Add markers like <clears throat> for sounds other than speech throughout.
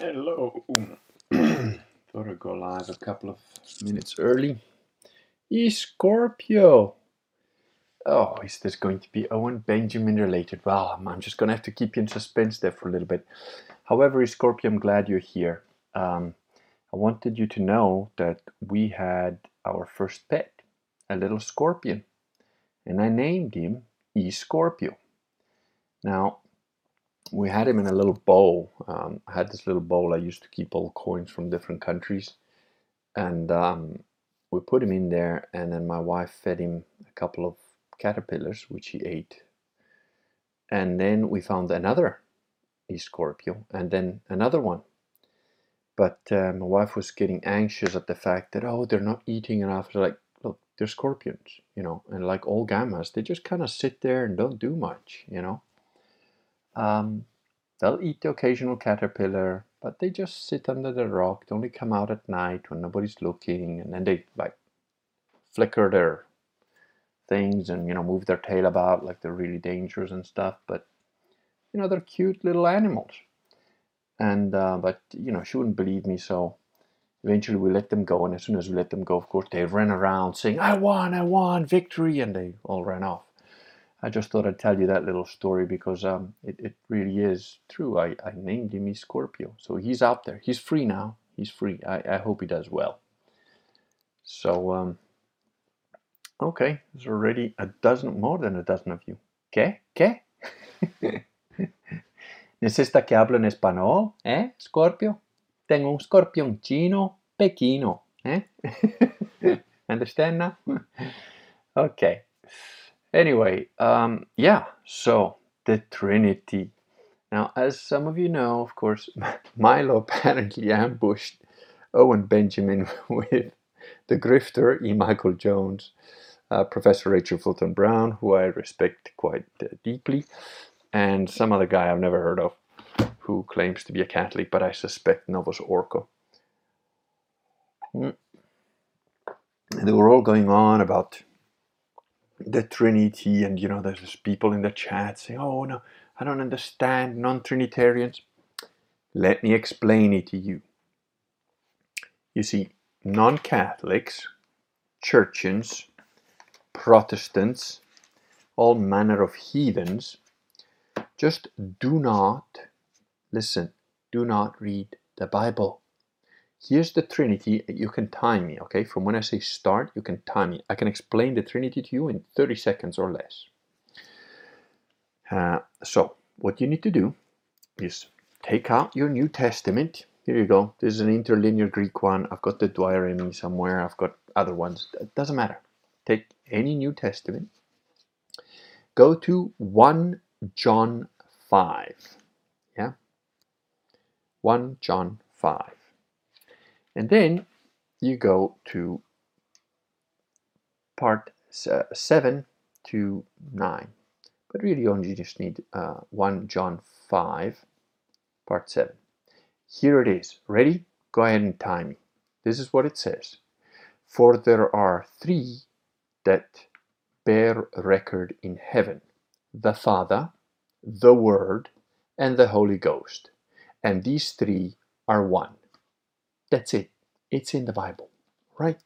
Hello. <clears throat> Thought I'd go live a couple of minutes early. E Scorpio. Oh, is this going to be Owen Benjamin related? Well, I'm, just going to have to keep you in suspense there for a little bit. However, E Scorpio, I'm glad you're here. Um, I wanted you to know that we had our first pet, a little scorpion, and I named him E Scorpio. Now, we had him in a little bowl. Um, I had this little bowl. I used to keep all coins from different countries, and um, we put him in there. And then my wife fed him a couple of caterpillars, which he ate. And then we found another E Scorpio, and then another one. But uh, my wife was getting anxious at the fact that oh, they're not eating enough. They're like, look, they're scorpions, you know, and like all gammas, they just kind of sit there and don't do much, you know. Um, they'll eat the occasional caterpillar, but they just sit under the rock. They only come out at night when nobody's looking, and then they like flicker their things and you know move their tail about like they're really dangerous and stuff. But you know they're cute little animals, and uh, but you know she wouldn't believe me, so eventually we let them go. And as soon as we let them go, of course they ran around saying, "I won! I won! Victory!" and they all ran off. I just thought I'd tell you that little story because um, it, it really is true. I, I named him Scorpio. So he's out there. He's free now. He's free. I, I hope he does well. So, um, okay, there's already a dozen, more than a dozen of you. ¿Qué? ¿Qué? <laughs> ¿Necesita que hable en español? ¿Eh, Scorpio? Tengo un scorpion chino pequeño. ¿Eh? <laughs> Understand now? <laughs> okay. Anyway, um, yeah, so the Trinity. Now, as some of you know, of course, <laughs> Milo apparently <laughs> ambushed Owen Benjamin <laughs> with the grifter E. Michael Jones, uh, Professor Rachel Fulton Brown, who I respect quite uh, deeply, and some other guy I've never heard of who claims to be a Catholic, but I suspect Novus Ordo. Mm. They were all going on about the Trinity, and you know, there's people in the chat saying, "Oh no, I don't understand non-Trinitarians." Let me explain it to you. You see, non-Catholics, churchians, Protestants, all manner of heathens, just do not listen. Do not read the Bible. Here's the Trinity. You can time me, okay? From when I say start, you can time me. I can explain the Trinity to you in 30 seconds or less. Uh, so, what you need to do is take out your New Testament. Here you go. This is an interlinear Greek one. I've got the Douay-Rheims somewhere. I've got other ones. It doesn't matter. Take any New Testament. Go to 1 John 5. Yeah? 1 John 5. And then you go to part uh, 7 to 9. But really, you only just need uh, 1 John 5, part 7. Here it is. Ready? Go ahead and time me. This is what it says. For there are three that bear record in heaven the Father, the Word, and the Holy Ghost. And these three are one. That's it. It's in the Bible, right?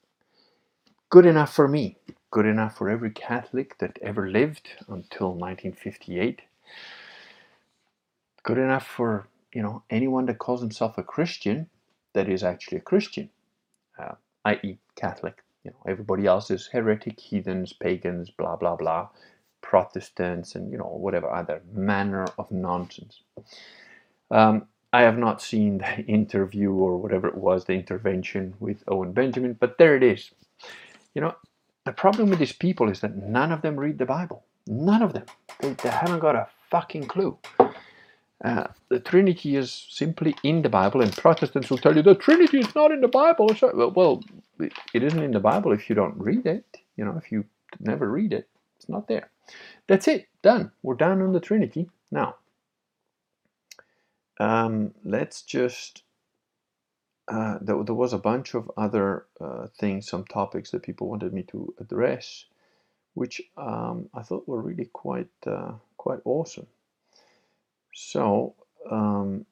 Good enough for me. Good enough for every Catholic that ever lived until 1958. Good enough for you know anyone that calls himself a Christian that is actually a Christian, uh, i.e., Catholic. You know, everybody else is heretic, heathens, pagans, blah blah blah, Protestants, and you know whatever other manner of nonsense. Um, I have not seen the <laughs> interview or whatever it was, the intervention with Owen Benjamin, but there it is. You know, the problem with these people is that none of them read the Bible. None of them. They, they haven't got a fucking clue. Uh, the Trinity is simply in the Bible, and Protestants will tell you the Trinity is not in the Bible. Well, it isn't in the Bible if you don't read it. You know, if you never read it, it's not there. That's it. Done. We're done on the Trinity. Now, um, let's just. Uh, there, there, was a bunch of other uh, things, some topics that people wanted me to address, which um, I thought were really quite uh, quite awesome. So um,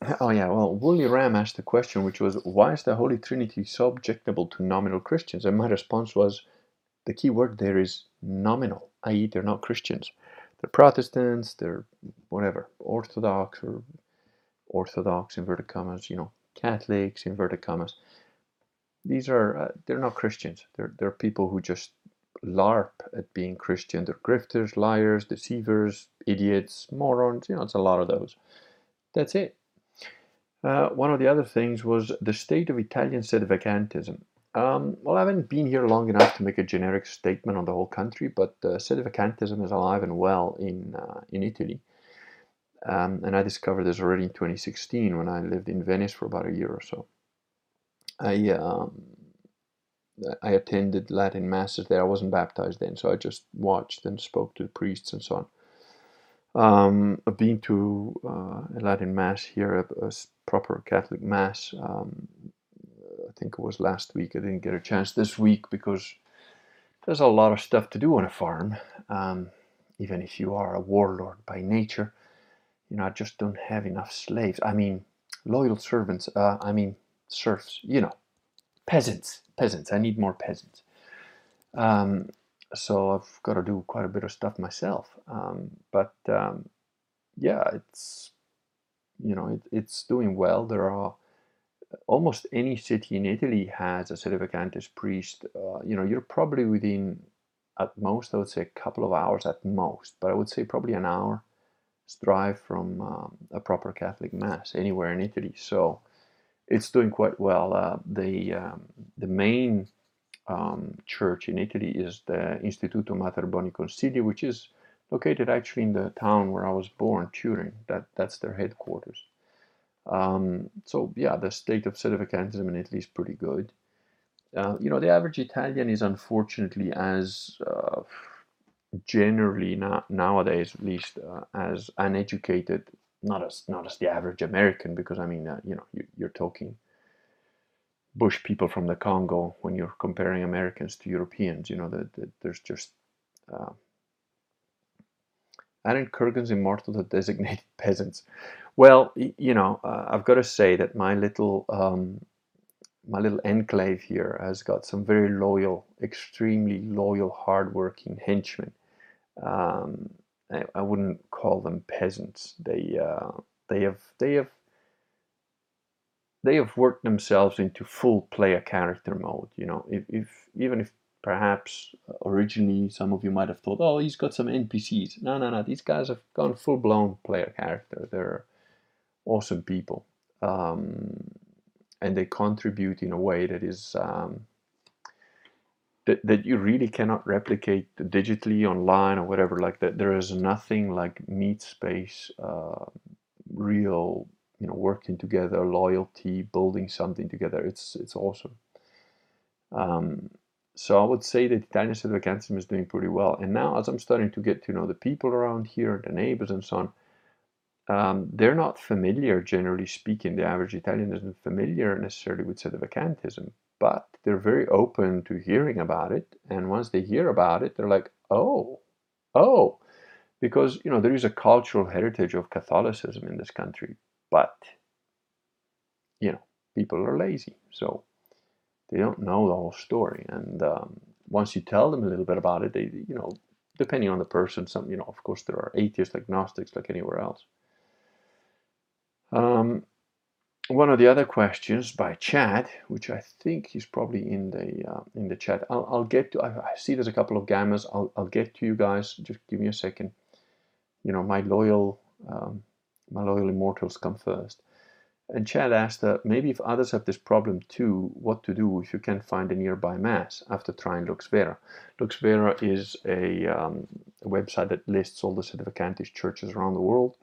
<laughs> oh yeah, well, Woolly Ram asked the question, which was, why is the Holy Trinity so objectable to nominal Christians? And my response was, the key word there is nominal, i.e., they're not Christians. They're Protestants, they're whatever, Orthodox or Orthodox, inverted commas, you know, Catholics, inverted commas. These are, uh, they're not Christians. They're, they're people who just LARP at being Christian. They're grifters, liars, deceivers, idiots, morons, you know, it's a lot of those. That's it. Uh, one of the other things was the state of Italian sedevacantism. Um, well, I haven't been here long enough to make a generic statement on the whole country, but uh, sedevacantism is alive and well in uh, in Italy. Um, and I discovered this already in 2016 when I lived in Venice for about a year or so. I um, I attended Latin masses there. I wasn't baptized then, so I just watched and spoke to the priests and so on. Um, I've been to uh, a Latin mass here, a, a proper Catholic mass. Think it was last week. I didn't get a chance this week because there's a lot of stuff to do on a farm. Um, even if you are a warlord by nature, you know, I just don't have enough slaves. I mean, loyal servants. Uh, I mean, serfs. You know, peasants. Peasants. I need more peasants. Um, so I've got to do quite a bit of stuff myself. Um, but um, yeah, it's you know it, it's doing well. There are almost any city in Italy has a sedevacantist priest. Uh, you know, you're probably within at most I would say a couple of hours at most, but I would say probably an hour drive from um, a proper Catholic mass anywhere in Italy. So it's doing quite well. Uh, the um, the main um, church in Italy is the Instituto Mater Boni Consilii, which is located actually in the town where I was born, Turin. That that's their headquarters. Um, so yeah, the state of sedevacantism in Italy is pretty good. Uh, you know, the average Italian is unfortunately as uh, generally not nowadays, at least, uh, as uneducated. Not as not as the average American, because I mean, uh, you know, you, you're talking bush people from the Congo when you're comparing Americans to Europeans. You know that the, there's just uh, aren't Kurgans immortal designated <laughs> peasants? Well, you know, uh, I've got to say that my little um, my little enclave here has got some very loyal, extremely loyal, hardworking henchmen. Um, I, I, wouldn't call them peasants. They uh, they have they have they have worked themselves into full player character mode. You know, if, if even if perhaps originally some of you might have thought, oh, he's got some NPCs. No, no, no. These guys have gone full blown player character. They're awesome people, um, and they contribute in a way that is. Um, that, that you really cannot replicate digitally online or whatever. Like that there is nothing like meet space uh, real you know working together loyalty building something together. It's it's awesome. Um, so I would say that Italian Sedevacantism is doing pretty well. And now as I'm starting to get to know the people around here the neighbors and so on um, they're not familiar generally speaking the average Italian isn't familiar necessarily with Sedevacantism but they're very open to hearing about it and once they hear about it they're like oh oh because you know there is a cultural heritage of Catholicism in this country but, you know, people are lazy. So they don't know the whole story. And um, once you tell them a little bit about it, they, you know, depending on the person, some, you know, of course, there are atheists, agnostics, like anywhere else. Um, one of the other questions by Chad, which I think is probably in the uh, in the chat. I'll, I'll get to. I, I, see there's a couple of gammas. I'll, I'll get to you guys. Just give me a second. You know, my loyal um, my loyal immortals come first. And Chad asked that maybe if others have this problem too, what to do if you can't find a nearby mass after trying LuxVera. LuxVera is a, um, a website that lists all the Sedevacantist churches around the world.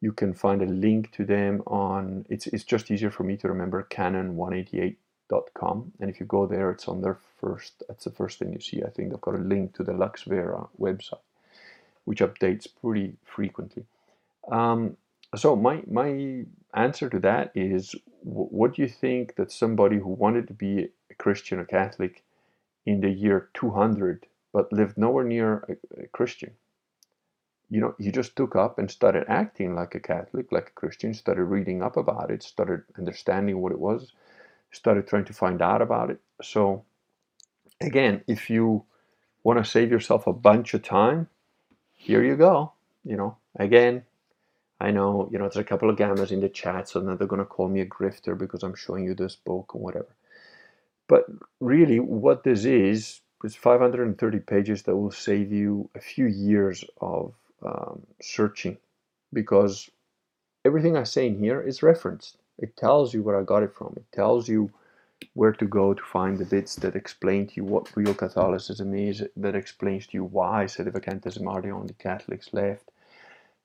You can find a link to them on, it's, it's just easier for me to remember, canon188.com. And if you go there, it's on their first, that's the first thing you see. I think they've got a link to the LuxVera website, which updates pretty frequently. Um, so my my answer to that is what do you think that somebody who wanted to be a christian or catholic in the year 200 but lived nowhere near a, a christian you know, he just took up and started acting like a Catholic, like a Christian, started reading up about it, started understanding what it was, started trying to find out about it. So, again, if you want to save yourself a bunch of time, here you go. You know, again, I know, you know, there's a couple of gammas in the chat, so now they're going to call me a grifter because I'm showing you this book and whatever. But really, what this is, is 530 pages that will save you a few years of um, searching because everything I say in here is referenced. It tells you where I got it from. It tells you where to go to find the bits that explain to you what real Catholicism is, that explains to you why sedevacantism are the only Catholics left,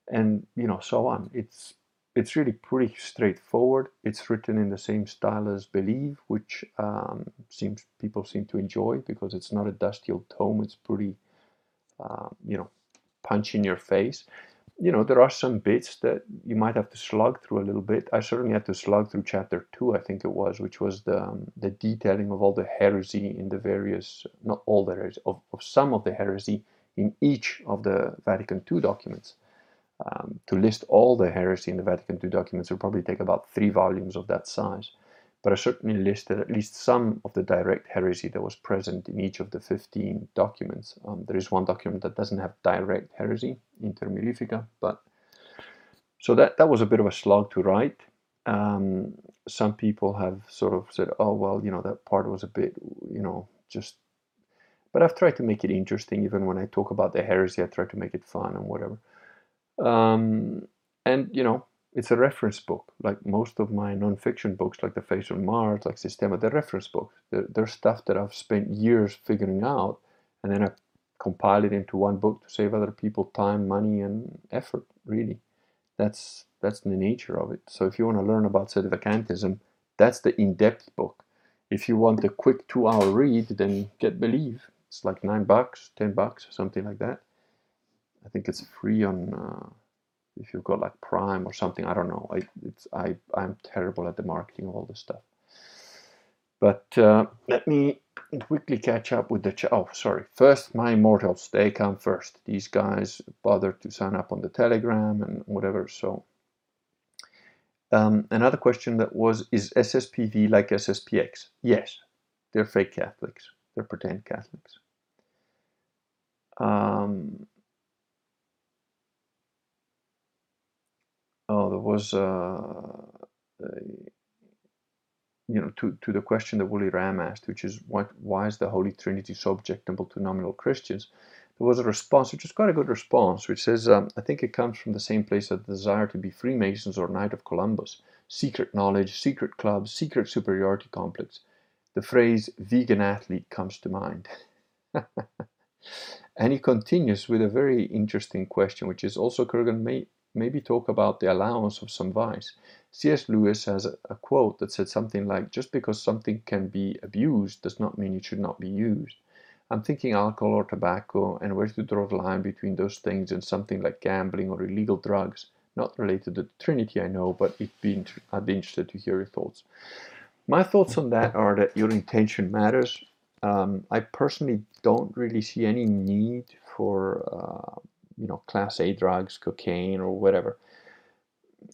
and you know so on. It's it's really pretty straightforward. It's written in the same style as Believe, which um, seems people seem to enjoy because it's not a dusty old tome. It's pretty, uh, you know, punch in your face. You know, there are some bits that you might have to slug through a little bit. I certainly had to slug through chapter two, I think it was, which was the um, the detailing of all the heresy in the various, not all the heresy, of, of some of the heresy in each of the Vatican II documents. Um, to list all the heresy in the Vatican II documents would probably take about three volumes of that size. But I certainly listed at least some of the direct heresy that was present in each of the 15 documents. Um, there is one document that doesn't have direct heresy, Inter Mirifica, but so that, that was a bit of a slog to write. Um, some people have sort of said, oh, well, you know, that part was a bit, you know, just. But I've tried to make it interesting. Even when I talk about the heresy, I try to make it fun and whatever. Um, and you know, it's a reference book. Like most of my nonfiction books, like The Face on Mars, like Systema, they're reference books. They're, they're stuff that I've spent years figuring out, and then I compile it into one book to save other people time, money, and effort. Really, that's that's the nature of it. So if you want to learn about sedevacantism, that's the in-depth book. If you want a quick two-hour read, then get Believe. It's like nine bucks, ten bucks, something like that. I think it's free on uh, if you've got like Prime or something. I don't know. I it's I I'm terrible at the marketing of all this stuff. But uh, let me quickly catch up with the. Ch- oh, sorry. First, my immortals. They come first. These guys bothered to sign up on the Telegram and whatever. So. Um, another question that was Is SSPV like SSPX? Yes, they're fake Catholics, they're pretend Catholics. Um, oh, there was uh, a, you know to, to the question that Wooly Ram asked, which is what why is the Holy Trinity so objectionable to nominal Christians? There was a response, which is quite a good response, which says, um, I think it comes from the same place as the desire to be Freemasons or Knight of Columbus, secret knowledge, secret clubs, secret superiority complex. The phrase vegan athlete comes to mind. <laughs> and he continues with a very interesting question, which is also Kurgan may, maybe talk about the allowance of some vice. C.S. Lewis has a, a, quote that said something like, just because something can be abused does not mean it should not be used. I'm thinking alcohol or tobacco and where to draw the line between those things and something like gambling or illegal drugs. Not related to the Trinity, I know, but it'd be, I'd be interested to hear your thoughts. My thoughts on that are that your intention matters. Um, I personally don't really see any need for uh, you know class A drugs, cocaine or whatever.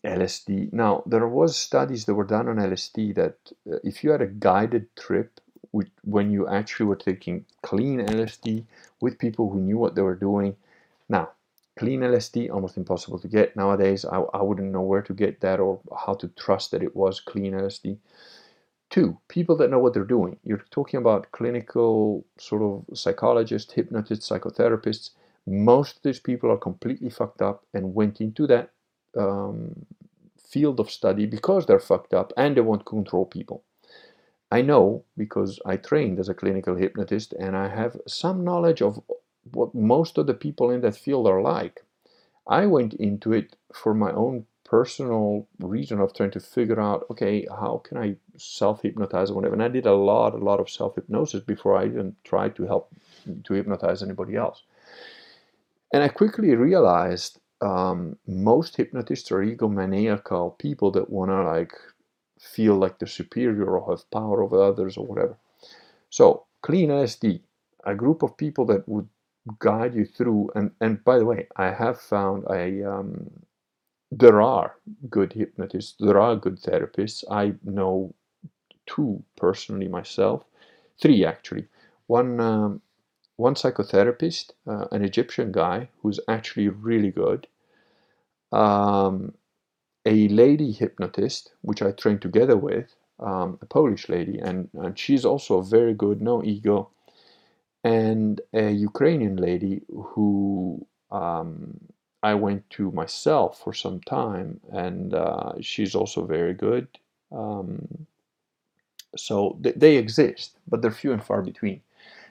LSD. Now there was studies that were done on LSD that uh, if you had a guided trip with, when you actually were taking clean LSD with people who knew what they were doing. Now clean LSD almost impossible to get nowadays. I, I wouldn't know where to get that or how to trust that it was clean LSD. Two, people that know what they're doing. You're talking about clinical sort of psychologists, hypnotists, psychotherapists most of these people are completely fucked up and went into that um, field of study because they're fucked up and they want to control people. I know because I trained as a clinical hypnotist and I have some knowledge of what most of the people in that field are like. I went into it for my own personal reason of trying to figure out okay how can i self hypnotize or whatever and i did a lot a lot of self hypnosis before i even tried to help to hypnotize anybody else and I quickly realized um, most hypnotists are egomaniacal people that want to like feel like they're superior or have power over others or whatever. So, clean LSD, a group of people that would guide you through. And and by the way, I have found a um, there are good hypnotists, there are good therapists. I know two personally myself, three actually. One um, one psychotherapist, uh, an Egyptian guy who's actually really good. Um, a lady hypnotist, which I trained together with, um, a Polish lady, and, and she's also very good, no ego, and a Ukrainian lady who um, I went to myself for some time, and uh, she's also very good. Um, so th- they exist, but they're few and far between.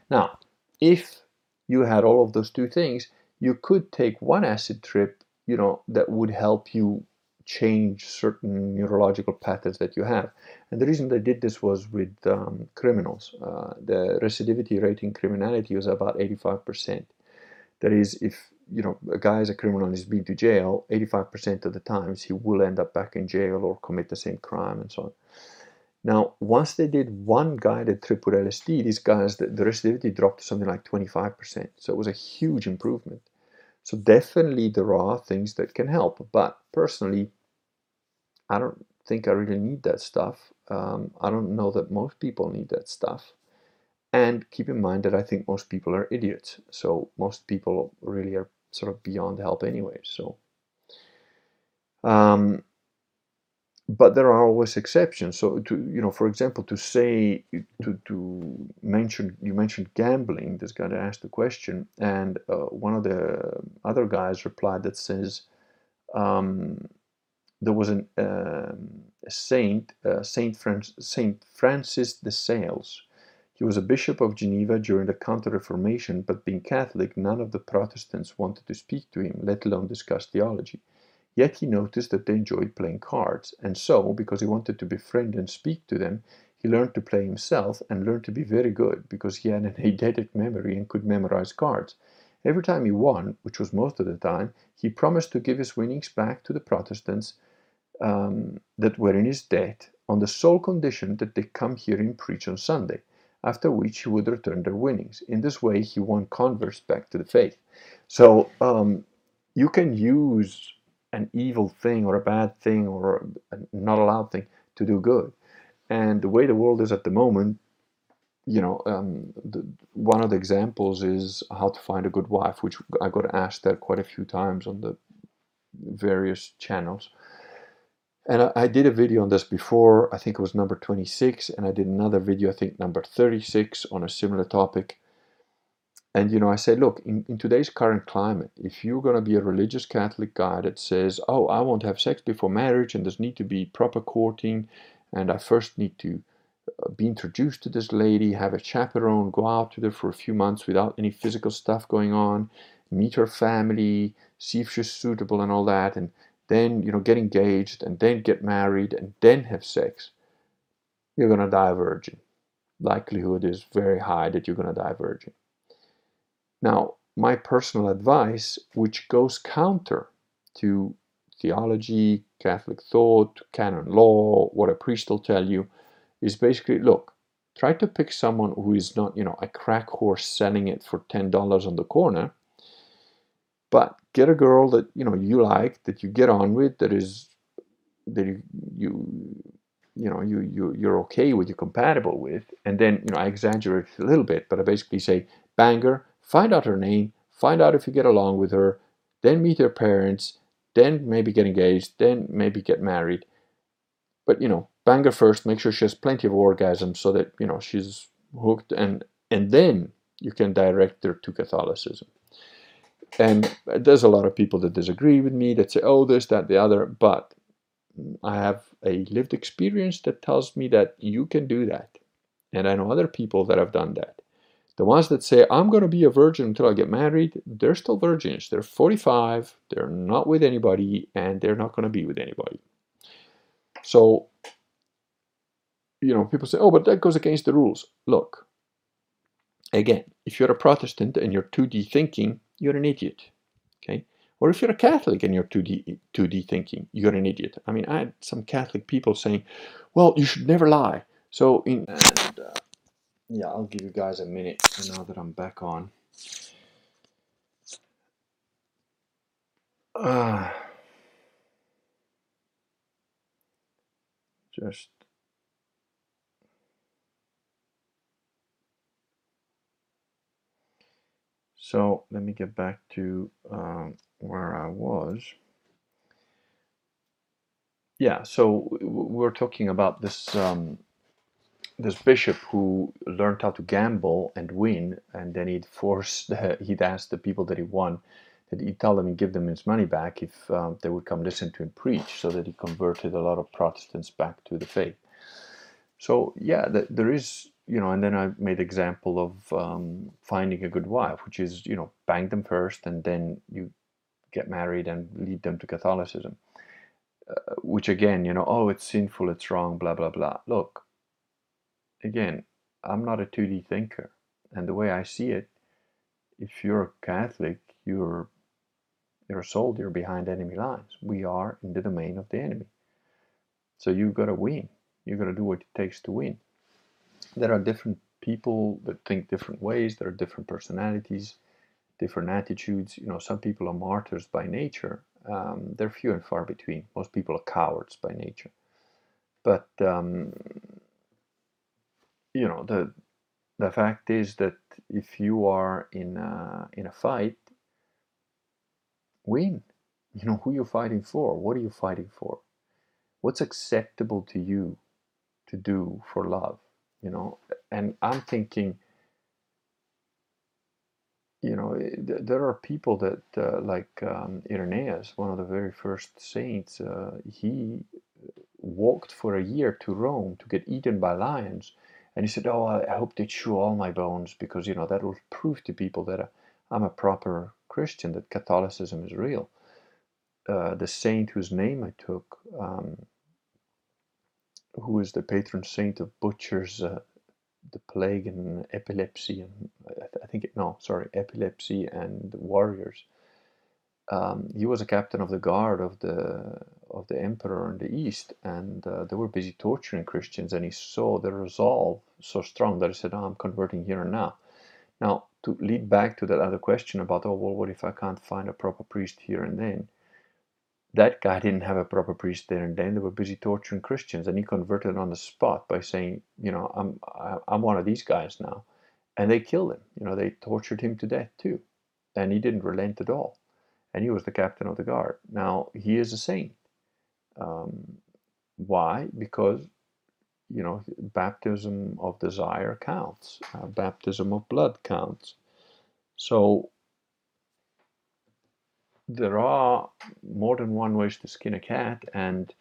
Now, if you had all of those two things, you could take one acid trip, you know, that would help you change certain neurological patterns that you have. And the reason they did this was with um, criminals. Uh, the recidivity rate in criminality was about 85%. That is, if you know a guy is a criminal and he's been to jail, 85% of the times he will end up back in jail or commit the same crime and so on. Now, once they did one guided trip with LSD, these guys, the, the recidivity dropped to something like 25%. So it was a huge improvement. So definitely there are things that can help. But personally, I don't think I really need that stuff. Um, I don't know that most people need that stuff. And keep in mind that I think most people are idiots. So most people really are sort of beyond help anyway. So, um, but there are always exceptions. So to you know, for example, to say to to mention you mentioned gambling. This guy asked the question, and uh, one of the other guys replied that says. Um, there was an, um, a saint, uh, Saint, saint Francis de Sales. He was a bishop of Geneva during the Counter Reformation, but being Catholic, none of the Protestants wanted to speak to him, let alone discuss theology. Yet he noticed that they enjoyed playing cards, and so, because he wanted to befriend and speak to them, he learned to play himself and learned to be very good because he had an <laughs> eidetic memory and could memorize cards. Every time he won, which was most of the time, he promised to give his winnings back to the Protestants um, that were in his debt on the sole condition that they come here and preach on Sunday, after which he would return their winnings. In this way, he won converts back to the faith. So um, you can use an evil thing or a bad thing or a not allowed thing to do good. And the way the world is at the moment, you know, um, the, one of the examples is how to find a good wife, which I got asked that quite a few times on the various channels. And I, I, did a video on this before, I think it was number 26, and I did another video, I think number 36, on a similar topic. And you know, I say, look, in, in today's current climate, if you're going to be a religious Catholic guy that says, oh, I won't have sex before marriage, and there's need to be proper courting, and I first need to uh, be introduced to this lady, have a chaperone, go out with her for a few months without any physical stuff going on, meet her family, see if she's suitable and all that, and then you know get engaged and then get married and then have sex you're going to die a virgin. Likelihood is very high that you're going to die a virgin now my personal advice which goes counter to theology catholic thought canon law what a priest will tell you is basically look try to pick someone who is not you know a crack horse selling it for $10 on the corner but get a girl that you know you like, that you get on with, that is that you you know you you you're okay with, you're compatible with, and then you know I exaggerate a little bit, but I basically say bang her, find out her name, find out if you get along with her, then meet her parents, then maybe get engaged, then maybe get married. But you know, bang her first, make sure she has plenty of orgasms so that you know she's hooked, and and then you can direct her to Catholicism. And there's a lot of people that disagree with me that say, oh, this, that, the other. But I have a lived experience that tells me that you can do that. And I know other people that have done that. The ones that say, I'm going to be a virgin until I get married, they're still virgins. They're 45, they're not with anybody, and they're not going to be with anybody. So, you know, people say, oh, but that goes against the rules. Look, again, if you're a Protestant and you're 2D thinking, you're an idiot. Okay? Or if you're a Catholic and you're 2D, 2D thinking, you're an idiot. I mean, I had some Catholic people saying, well, you should never lie. So, in, yeah, I'll give you guys a minute now that I'm back on. Uh, <sighs> just so let me get back to um, where I was. Yeah, so we're talking about this um, this bishop who learned how to gamble and win, and then he'd force the, he'd ask the people that he won that he'd tell them and give them his money back if um, they would come listen to him preach, so that he converted a lot of Protestants back to the faith. So yeah, the, there is you know, and then I made example of um, finding a good wife, which is you know bang them first and then you get married and lead them to Catholicism. Uh, which again, you know, oh, it's sinful, it's wrong, blah blah blah. Look, again, I'm not a 2D thinker, and the way I see it, if you're a Catholic, you're you're a soldier behind enemy lines. We are in the domain of the enemy. So you've got to win. You've got to do what it takes to win. There are different people that think different ways. There are different personalities, different attitudes. You know, some people are martyrs by nature. Um, they're few and far between. Most people are cowards by nature. But um, you know the the fact is that if you are in a, in a fight, win. You know who you're fighting for. What are you fighting for? What's acceptable to you to do for love? You know, and I'm thinking. You know, eh, there are people that, uh, like um, Irenaeus, one of the very first saints, uh, he walked for a year to Rome to get eaten by lions and he said, "Oh, I hope they chew all my bones because you know that will prove to people that I'm a proper Christian, that Catholicism is real." Uh, the saint whose name I took, um, who is the patron saint of butchers, uh, the plague and epilepsy, and I, think it, no, sorry, epilepsy and warriors. Um, he was a captain of the guard of the of the emperor in the east, and uh, they were busy torturing Christians, and he saw their resolve so strong that he said, oh, I'm converting here and now. Now, to lead back to that other question about, oh, well, what if I can't find a proper priest here and then? That guy didn't have a proper priest there and then. They were busy torturing Christians, and he converted on the spot by saying, you know, I'm I'm one of these guys now, and they killed him. You know, they tortured him to death too, and he didn't relent at all, and he was the captain of the guard. Now he is a saint. Um, why? Because you know, baptism of desire counts, uh, baptism of blood counts. So there are more than one ways to skin a cat, and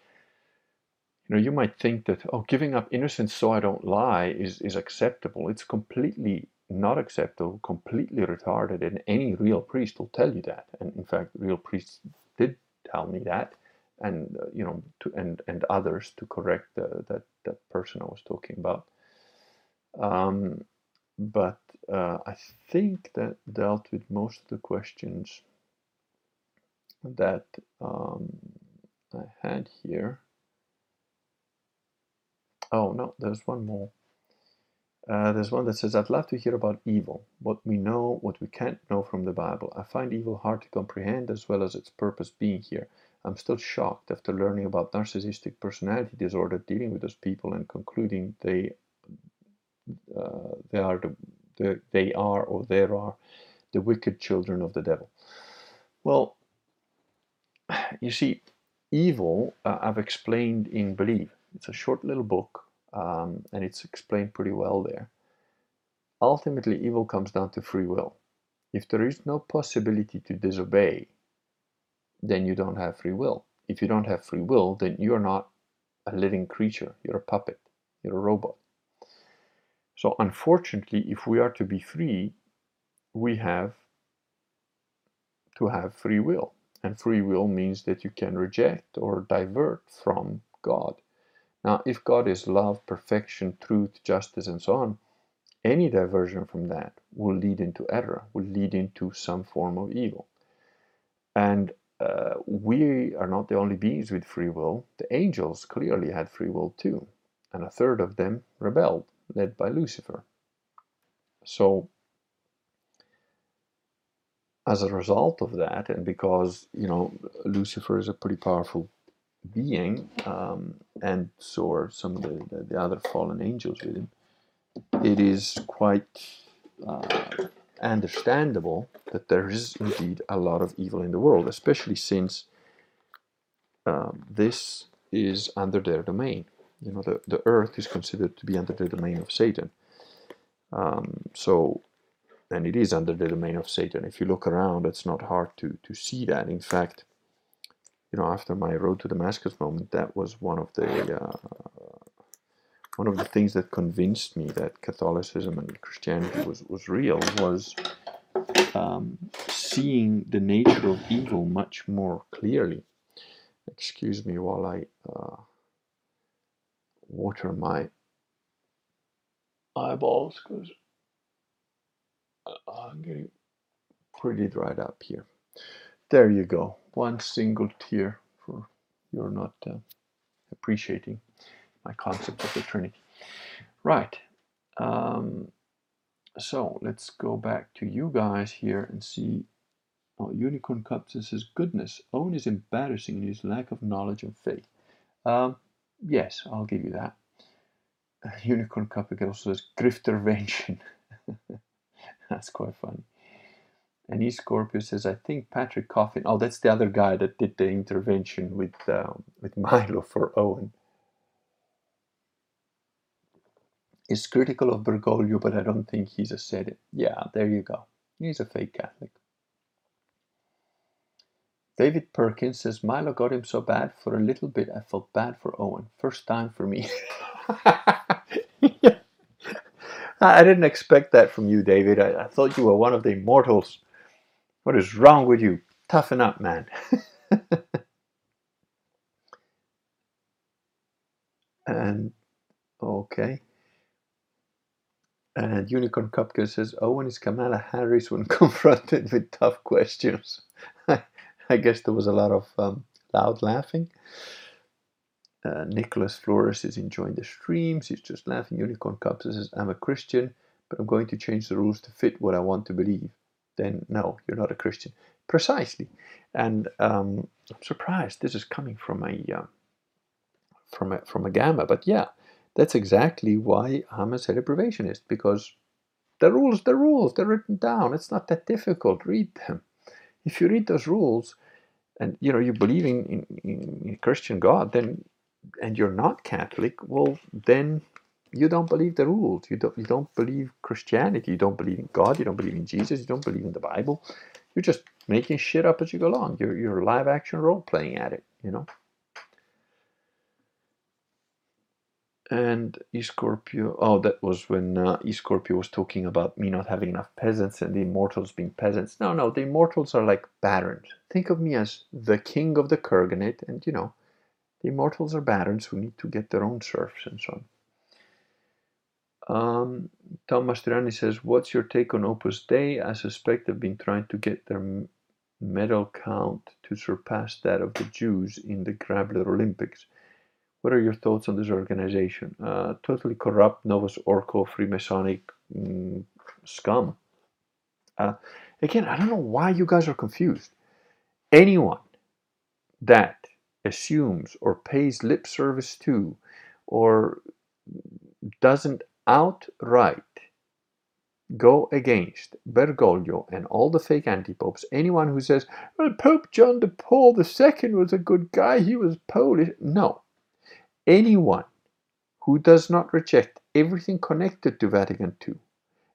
you know, you might think that oh, giving up innocence so I don't lie is is acceptable. It's completely not acceptable, completely retarded, and any real priest will tell you that. And in fact, real priests did tell me that and uh, you know to and and others to correct the, that that person I was talking about. Um, but uh, I think that dealt with most of the questions that um, I had here. Oh no, there's one more. Uh, there's one that says, I'd love to hear about evil, what we know, what we can't know from the Bible. I find evil hard to comprehend as well as its purpose being here. I'm still shocked after learning about narcissistic personality disorder, dealing with those people, and concluding they uh, they are the, the, they are or there are the wicked children of the devil. Well, <sighs> you see, evil uh, I've explained in Believe. It's a short little book, um, and it's explained pretty well there. Ultimately, evil comes down to free will. If there is no possibility to disobey, then you don't have free will. If you don't have free will, then you're not a living creature, you're a puppet, you're a robot. So, unfortunately, if we are to be free, we have to have free will. And free will means that you can reject or divert from God. Now, if God is love, perfection, truth, justice, and so on, any diversion from that will lead into error, will lead into some form of evil. And uh, we are not the only beings with free will. The angels clearly had free will too, and a third of them rebelled, led by Lucifer. So, as a result of that, and because you know Lucifer is a pretty powerful being, um, and so are some of the, the, the, other fallen angels with him, it is quite uh, understandable that there is indeed a lot of evil in the world, especially since um, this is under their domain. You know, the, the earth is considered to be under the domain of Satan. Um, so, and it is under the domain of Satan. If you look around, it's not hard to, to see that. In fact, you know, after my road to Damascus moment, that was one of the uh, one of the things that convinced me that Catholicism and Christianity was was real was um, seeing the nature of evil much more clearly. Excuse me while I uh, water my eyeballs because I'm getting pretty dried up here. There you go. One single tear for you're not uh, appreciating my concept of the Trinity. Right. Um, so let's go back to you guys here and see. Oh, Unicorn Cup says goodness. Owen is embarrassing in his lack of knowledge and faith. Um, yes, I'll give you that. <laughs> Unicorn Cup also says griftervention. <laughs> That's quite funny. And E Scorpio says, I think Patrick Coffin. Oh, that's the other guy that did the intervention with um, with <laughs> Milo for Owen. Is critical of Bergoglio, but I don't think he's a said Yeah, there you go. He's a fake Catholic. David Perkins says Milo got him so bad for a little bit. I felt bad for Owen. First time for me. <laughs> I didn't expect that from you, David. I, I, thought you were one of the immortals. What is wrong with you? Toughen up, man. <laughs> and okay. And Unicorn Cupcake says Owen is Kamala Harris when <laughs> confronted with tough questions. <laughs> I guess there was a lot of um, loud laughing. Uh, Nicholas Flores is enjoying the streams. He's just laughing. Unicorn Cup says, I'm a Christian, but I'm going to change the rules to fit what I want to believe. Then, no, you're not a Christian. Precisely. And um, I'm surprised this is coming from a, uh, from a from a gamma. But yeah, that's exactly why I'm a celebration because the rules, the rules, they're written down. It's not that difficult. Read them. If you read those rules, and you know you believe in, in, in Christian God, then and you're not Catholic, well, then you don't believe the rules. You don't, you don't believe Christianity. You don't believe in God. You don't believe in Jesus. You don't believe in the Bible. You're just making shit up as you go along. You're, you're live action role playing at it, you know? And Scorpio, oh, that was when uh, Scorpio was talking about me not having enough peasants and the immortals being peasants. No, no, the immortals are like barons. Think of me as the king of the Kurganate, and you know, the immortals are barons who need to get their own serfs and so on. Um, Tom Mastroianni says, What's your take on Opus Dei? I suspect they've been trying to get their medal count to surpass that of the Jews in the Grabler Olympics. What are your thoughts on this organization? Uh, totally corrupt, Novus Ordo, Freemasonic mm, scum. Uh, again, I don't know why you guys are confused. Anyone that assumes or pays lip service to or doesn't outright go against Bergoglio and all the fake anti-popes, anyone who says, well, Pope John the Paul II was a good guy, he was Polish. No. Anyone who does not reject everything connected to Vatican II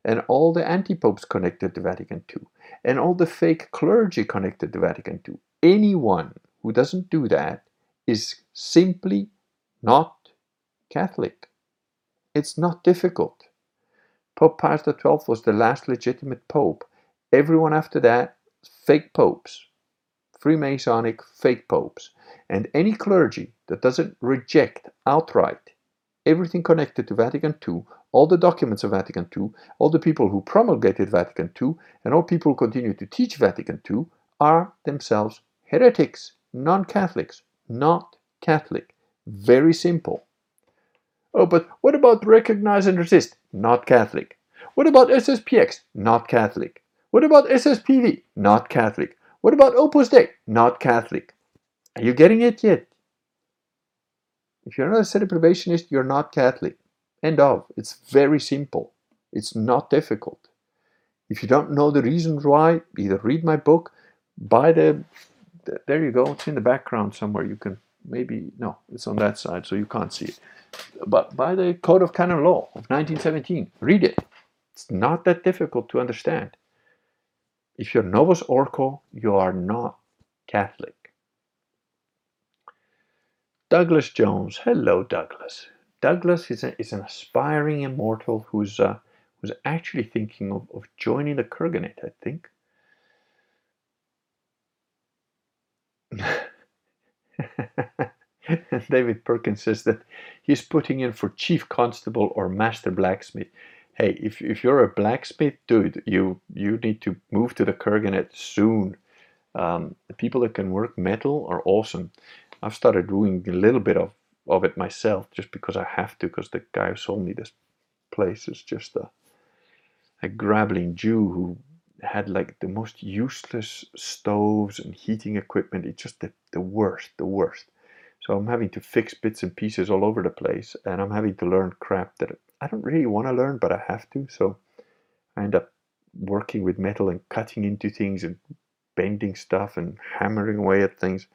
and all the anti-popes connected to Vatican II and all the fake clergy connected to Vatican II, anyone who doesn't do that is simply not Catholic. It's not difficult. Pope Pius XII was the last legitimate pope. Everyone after that, fake popes, Freemasonic fake popes. And any clergy that doesn't reject outright everything connected to Vatican II, all the documents of Vatican II, all the people who promulgated Vatican II, and all people who continue to teach Vatican II are themselves heretics, non Catholics, not Catholic. Very simple. Oh, but what about recognize and resist? Not Catholic. What about SSPX? Not Catholic. What about SSPV? Not Catholic. What about Opus Dei? Not Catholic. Are you getting it yet? If you're not a sedeprivationist, you're not Catholic. End of. It's very simple. It's not difficult. If you don't know the reasons why, either read my book, buy the, the there you go, it's in the background somewhere. You can maybe no, it's on that side, so you can't see it. But by the Code of Canon Law of 1917. Read it. It's not that difficult to understand. If you're Novus Ordo, you are not Catholic. Douglas Jones. Hello, Douglas. Douglas is, a, is an aspiring immortal who's uh, who's actually thinking of, of joining the Kurganate, I think. <laughs> <laughs> David Perkins says that he's putting in for chief constable or master blacksmith. Hey, if, if you're a blacksmith, dude, you you need to move to the Kurganate soon. Um, the people that can work metal are awesome. I've started doing a little bit of, of it myself just because I have to, because the guy who sold me this place is just a, a grabbling Jew who had like the most useless stoves and heating equipment. It's just the, the worst, the worst. So I'm having to fix bits and pieces all over the place, and I'm having to learn crap that I don't really want to learn, but I have to. So I end up working with metal and cutting into things and bending stuff and hammering away at things.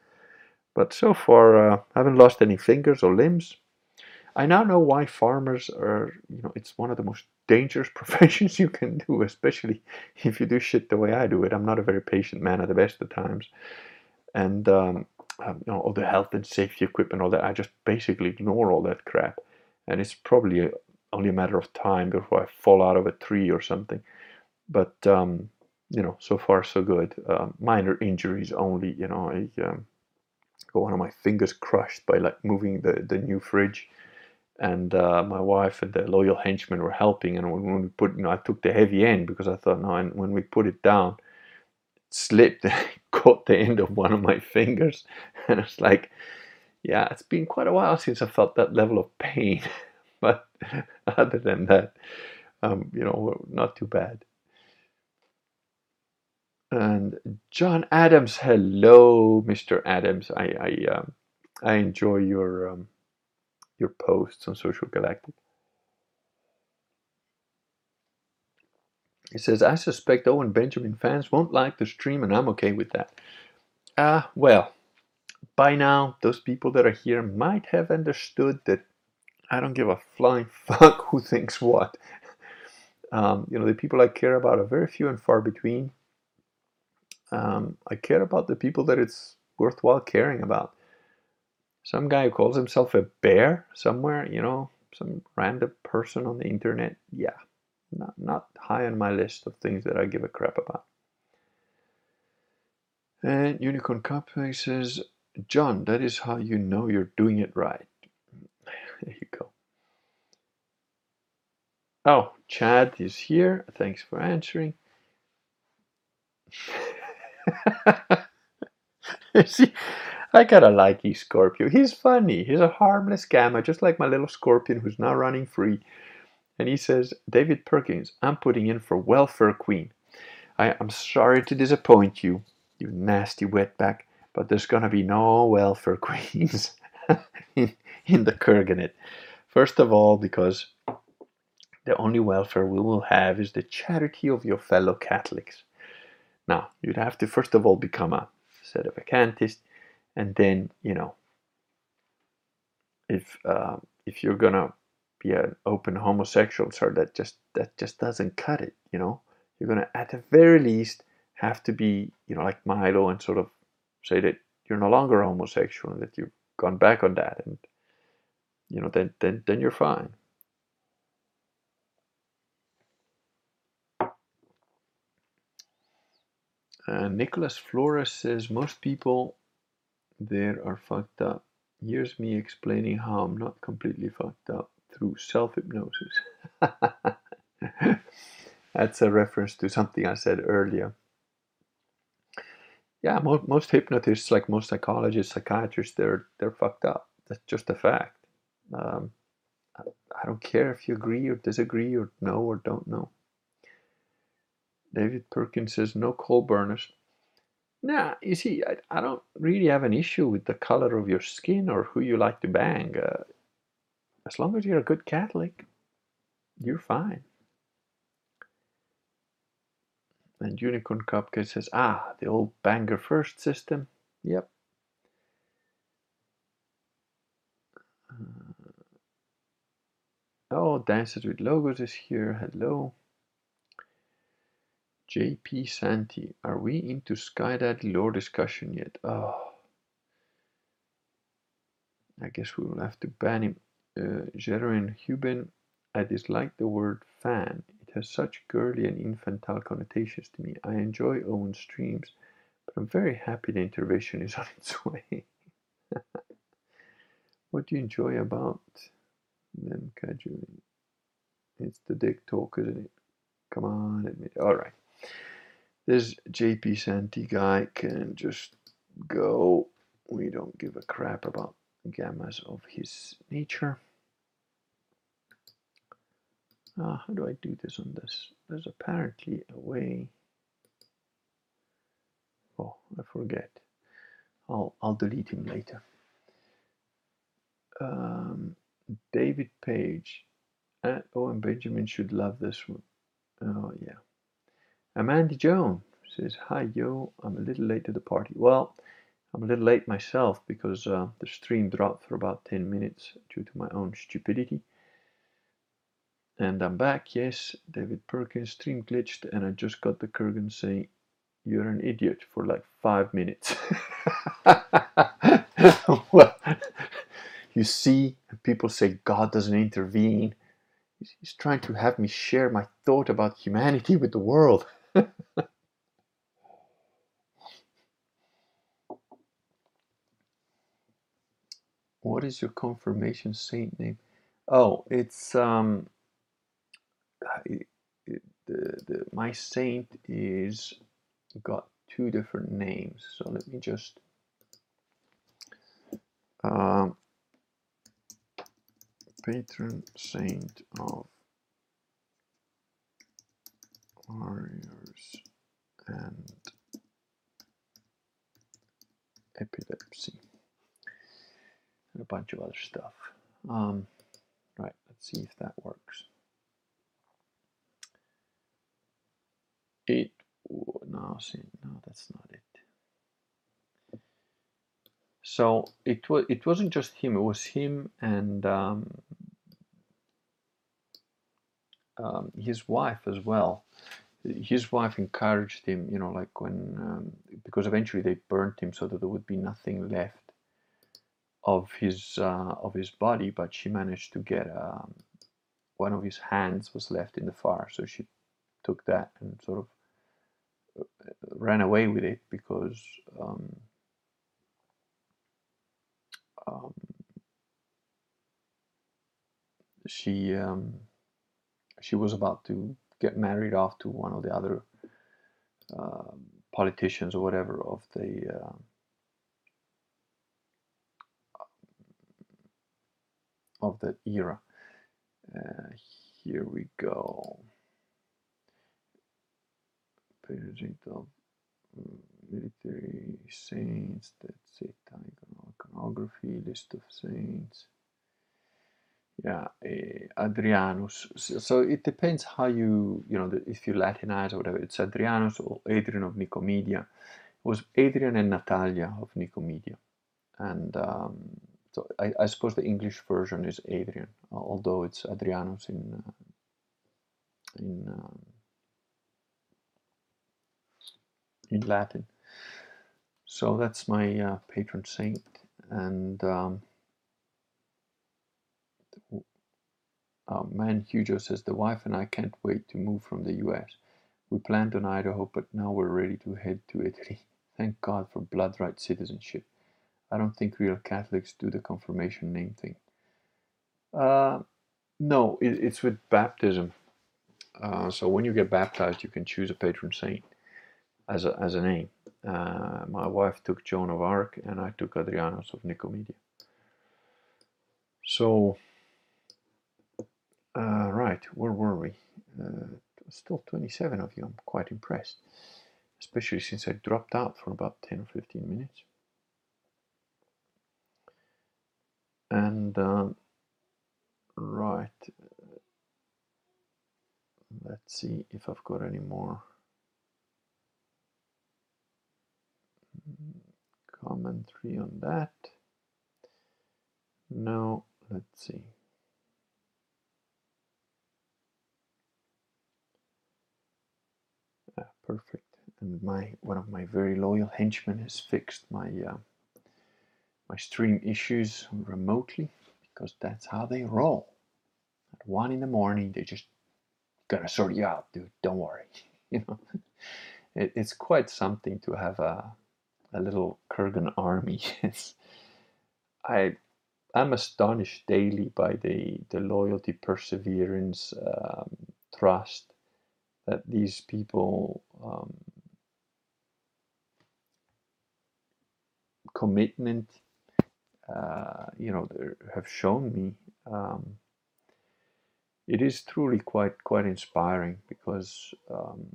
But so far, uh, I haven't lost any fingers or limbs. I now know why farmers are, you know, it's one of the most dangerous <laughs> professions you can do, especially if you do shit the way I do it. I'm not a very patient man at the best of times. And um, um, you know, all the health and safety equipment, all that. I just basically ignore all that crap, and it's probably a, only a matter of time before I fall out of a tree or something. But um, you know, so far so good. Uh, minor injuries only. You know, I um, got one of my fingers crushed by like moving the the new fridge, and uh, my wife and the loyal henchmen were helping. And when we put, you know, I took the heavy end because I thought, no, and when we put it down, it slipped <laughs> and caught the end of one of my fingers. <laughs> And it's like, yeah, it's been quite a while since I felt that level of pain. <laughs> but other than that, um, you know, not too bad. And John Adams, hello, Mr. Adams. I I, um, I enjoy your um, your posts on Social Galactic. He says, I suspect Owen Benjamin fans won't like the stream, and I'm okay with that. Ah, uh, well, by now, those people that are here might have understood that I don't give a flying <laughs> fuck who thinks what. Um, you know, the people I care about are very few and far between. Um, I care about the people that it's worthwhile caring about. Some guy who calls himself a bear somewhere, you know, some random person on the internet, yeah, not, not high on my list of things that I give a crap about. And Unicorn Cup says, John, that is how you know you're doing it right. <laughs> There you go. Oh, Chad is here. Thanks for answering. <laughs> See, I gotta like you, Scorpio. He's funny. He's a harmless gamma, just like my little scorpion who's now running free. And he says, David Perkins, I'm putting in for welfare queen. I am sorry to disappoint you, you nasty wetback, but there's to be no welfare <laughs> queens in, in the Kurganate. First of all, because the only welfare we will have is the charity of your fellow Catholics. Now, you'd have to first of all become a sedevacantist, and then, you know, if uh, if you're gonna be an open homosexual, sir, that just that just doesn't cut it. You know, you're gonna at the very least have to be, you know, like Milo and sort of say that you're no longer homosexual and that you've gone back on that, and you know, then then then you're fine. Uh, Nicholas Flores says most people there are fucked up. Here's me explaining how I'm not completely fucked up through self hypnosis. <laughs> That's a reference to something I said earlier. Yeah, most, most hypnotists, like most psychologists, psychiatrists, they're they're fucked up. That's just a fact. Um, I don't care if you agree or disagree or know or don't know. David Perkins says no coal burners. Nah, you see, I, I don't really have an issue with the color of your skin or who you like to bang. Uh, as long as you're a good Catholic, you're fine. And Unicorn Cupcake says, ah, the old banger first system. Yep. Uh, oh, Dances with Logos is here. Hello. JP Santi, are we into Skydaddy lore discussion yet? Oh. I guess we will have to ban him. Uh, Jeroen Huben, I dislike the word fan. It has such girly and infantile connotations to me. I enjoy Owen's streams, but I'm very happy the intervention is <laughs> on its way. <laughs> what do you enjoy about them casually? It's the dick talk, isn't it? Come on, admit. All right. This JP Santi guy can just go. We don't give a crap about gammas of his nature. Uh, how do I do this on this? There's apparently a way. Oh, I forget. I'll, I'll delete him later. Um, David Page. Uh, oh, and Benjamin should love this one. Oh, yeah. Amanda Joan says, Hi, yo, I'm a little late to the party. Well, I'm a little late myself because uh, the stream dropped for about 10 minutes due to my own stupidity. And I'm back, yes, David Perkins stream glitched and I just got the Kurgan saying, you're an idiot for like five minutes. <laughs> well, you see, people say God doesn't intervene. He's trying to have me share my thought about humanity with the world. What is your confirmation saint name? Oh, it's um, the, the my saint is got two different names. So let me just um, patron saint of warriors and epilepsy and a bunch of other stuff. Um, right, let's see if that works. It no, see, no, that's not it. So it was. It wasn't just him. It was him and um, um, his wife as well. His wife encouraged him, you know, like when um, because eventually they burnt him so that there would be nothing left of his uh, of his body. But she managed to get um, one of his hands was left in the fire, so she took that and sort of ran away with it because um, um, she um, she was about to get married off to one of the other uh, politicians or whatever of the uh, of that era. Uh, here we go page of military saints, that's it, iconography, list of saints. Yeah, uh, Adrianus. So it depends how you, you know, if you Latinize or whatever. It's Adrianus or Adrian of Nicomedia. It was Adrian and Natalia of Nicomedia. And um, so I, I, suppose the English version is Adrian, although it's Adrianus in, uh, in um, in Latin. So that's my uh, patron saint, and um, uh, man Hugo says the wife and I can't wait to move from the U.S. We planned on Idaho, but now we're ready to head to Italy. <laughs> Thank God for blood right citizenship. I don't think real Catholics do the confirmation name thing. Uh, no, it, it's with baptism. Uh, so when you get baptized, you can choose a patron saint as a, as a name. Uh, my wife took Joan of Arc and I took Adrianus of Nicomedia. So, uh, right, where were we? Uh, still 27 of you. I'm quite impressed, especially since I dropped out for about 10 or 15 minutes. And uh, right, let's see if I've got any more commentary on that. No, let's see. Ah, perfect. And my one of my very loyal henchmen has fixed my uh, my stream issues remotely because that's how they roll. At one in the morning, they just gonna sort you out, dude. Don't worry. <laughs> You know, it, it's quite something to have a a little Kurgan army. <laughs> I I'm astonished daily by the the loyalty, perseverance, um, trust that these people um, commitment uh, you know have shown me um, it is truly quite quite inspiring because um,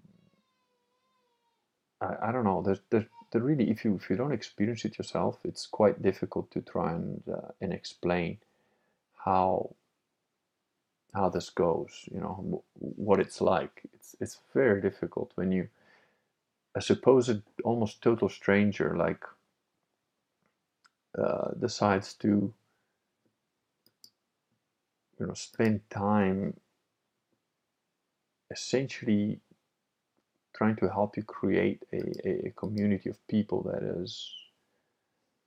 I, I don't know there's, there's there really if you if you don't experience it yourself it's quite difficult to try and uh, and explain how how this goes you know what it's like. It's it's very difficult when you a supposed almost total stranger like uh, decides to you know spend time essentially trying to help you create a, a community of people that is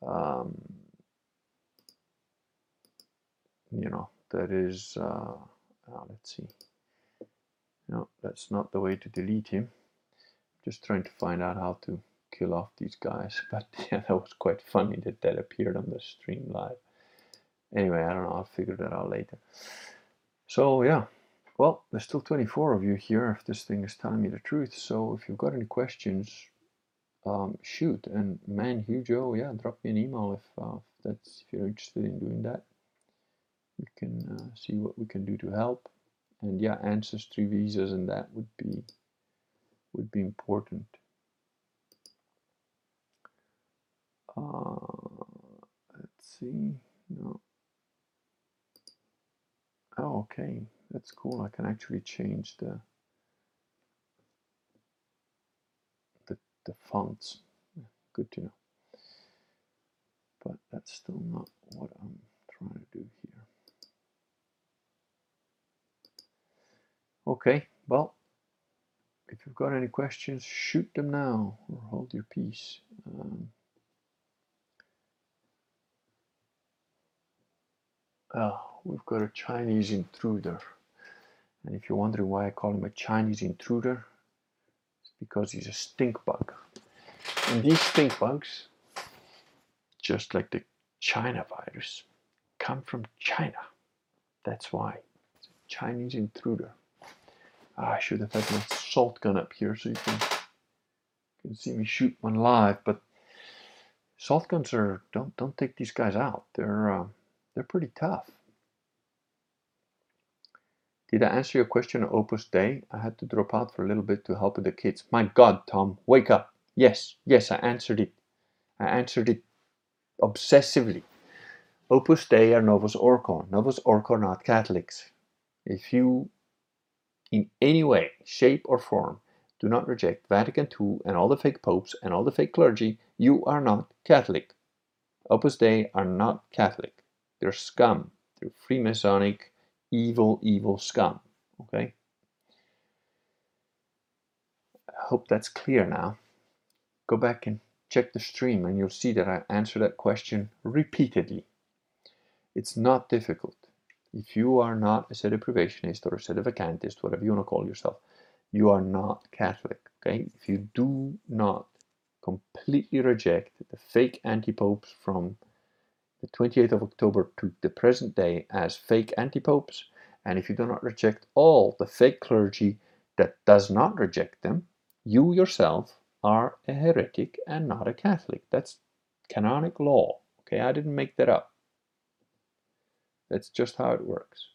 um, you know that is uh, uh, let's see. No that's not the way to delete him. Just trying to find out how to kill off these guys. <laughs> But yeah, that was quite funny that that appeared on the stream live. Anyway, I don't know. I'll figure that out later. So yeah, well, there's still 24 of you here if this thing is telling me the truth. So if you've got any questions, um, shoot. And man, Hugh Joe, yeah, drop me an email if, uh, that's if you're interested in doing that. We can uh, see what we can do to help. And yeah, ancestry visas and that would be would be important. Uh, let's see. No. Oh, okay. That's cool. I can actually change the the, the fonts. Good to know. But that's still not what I'm trying to do here. Okay, well, if you've got any questions, shoot them now or hold your peace. Um, Oh, we've got a Chinese intruder. And if you're wondering why I call him a Chinese intruder, it's because he's a stink bug. And these stink bugs, just like the China virus, come from China. That's why. It's a Chinese intruder. Ah, I should have had my salt gun up here so you can, you can see me shoot one live, but salt guns are don't don't take these guys out. They're uh, they're pretty tough. Did I answer your question on Opus Dei? I had to drop out for a little bit to help with the kids. My God, Tom, wake up. Yes, yes, I answered it. I answered it obsessively. Opus Dei are Novus Ordo. Novus Ordo are not Catholics. If you, in any way, shape, or form, do not reject Vatican II and all the fake popes and all the fake clergy, you are not Catholic. Opus Dei are not Catholic. They're scum. They're Freemasonic, evil, evil scum. Okay? I hope that's clear now. Go back and check the stream and you'll see that I answer that question repeatedly. It's not difficult. If you are not a sedeprivationist or a sedevacantist, whatever you want to call yourself, you are not Catholic. Okay? If you do not completely reject the fake anti-popes from the 28th of October to the present day as fake antipopes, and if you do not reject all the fake clergy that does not reject them, you yourself are a heretic and not a Catholic. That's canonic law. Okay, I didn't make that up. That's just how it works.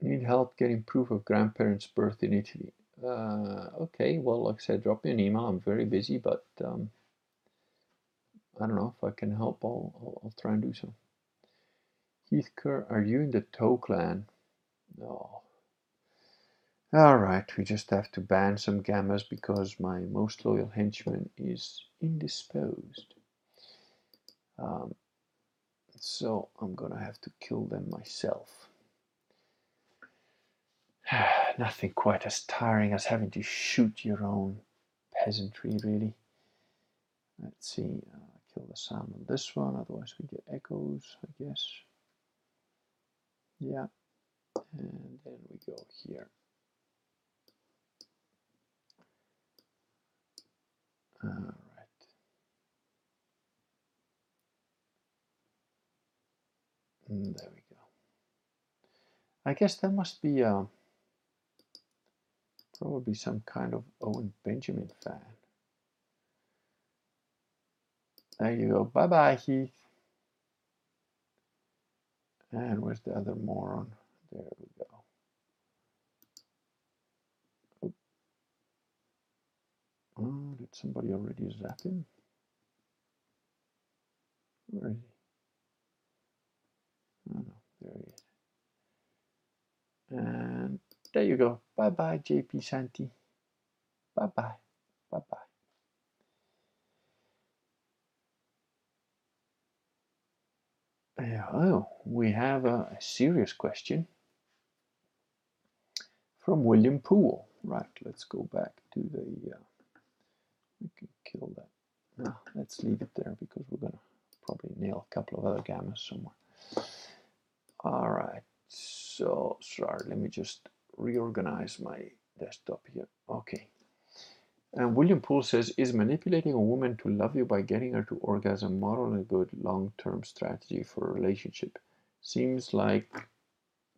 Need help getting proof of grandparents' birth in Italy. Uh, okay, well, like I said, drop me an email. I'm very busy, but um, I don't know if I can help. I'll, I'll, I'll try and do so. Heathker, are you in the Toe clan? No. All right, we just have to ban some gammas because my most loyal henchman is indisposed. Um, so I'm gonna have to kill them myself. <sighs> Nothing quite as tiring as having to shoot your own peasantry, really. Let's see, uh, kill the salmon this one, otherwise we get echoes, I guess. Yeah, and then we go here. All right. And mm, there we go. I guess that must be uh, probably some kind of Owen Benjamin fan. There you go. Bye bye, Heath. And where's the other moron? There we go. Oh, oh did somebody already zap him? Where is he? Oh there he is. And there you go. Bye bye, JP Santi. Bye bye. Bye bye. Oh, we have a, serious question from William Poole. Right, let's go back to the. Uh, we can kill that. No, let's leave it there because we're gonna probably nail a couple of other gammas somewhere. All right, so sorry, let me just reorganize my desktop here. Okay. And William Poole says, is manipulating a woman to love you by getting her to orgasm moral a good long-term strategy for a relationship? Seems like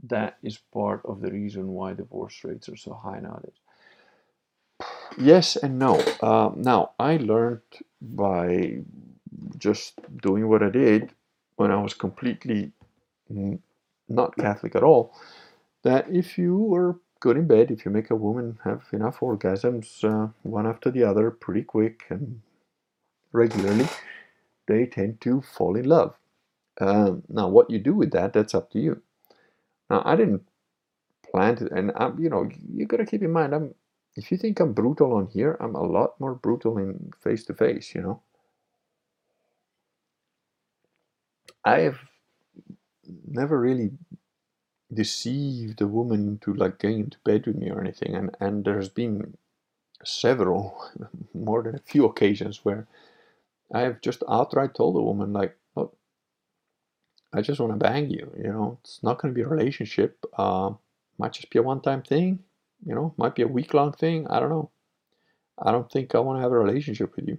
that is part of the reason why divorce rates are so high nowadays. Yes and no. Uh, now, I learned by just doing what I did when I was completely not Catholic at all, that if you are good in bed, if you make a woman have enough orgasms, uh, one after the other, pretty quick and regularly, they tend to fall in love. Um, now, what you do with that, that's up to you. Now, I didn't plan to, and I'm, you know, you got to keep in mind, I'm, if you think I'm brutal on here, I'm a lot more brutal in face to face, you know. I have never really deceived a woman to like going into bed with me or anything and and there's been several <laughs> more than a few occasions where i have just outright told a woman like look i just want to bang you you know? It's not going to be a relationship. Uh, might just be a one-time thing you know? Might be a week-long thing. I don't know. I don't think i want to have a relationship with you.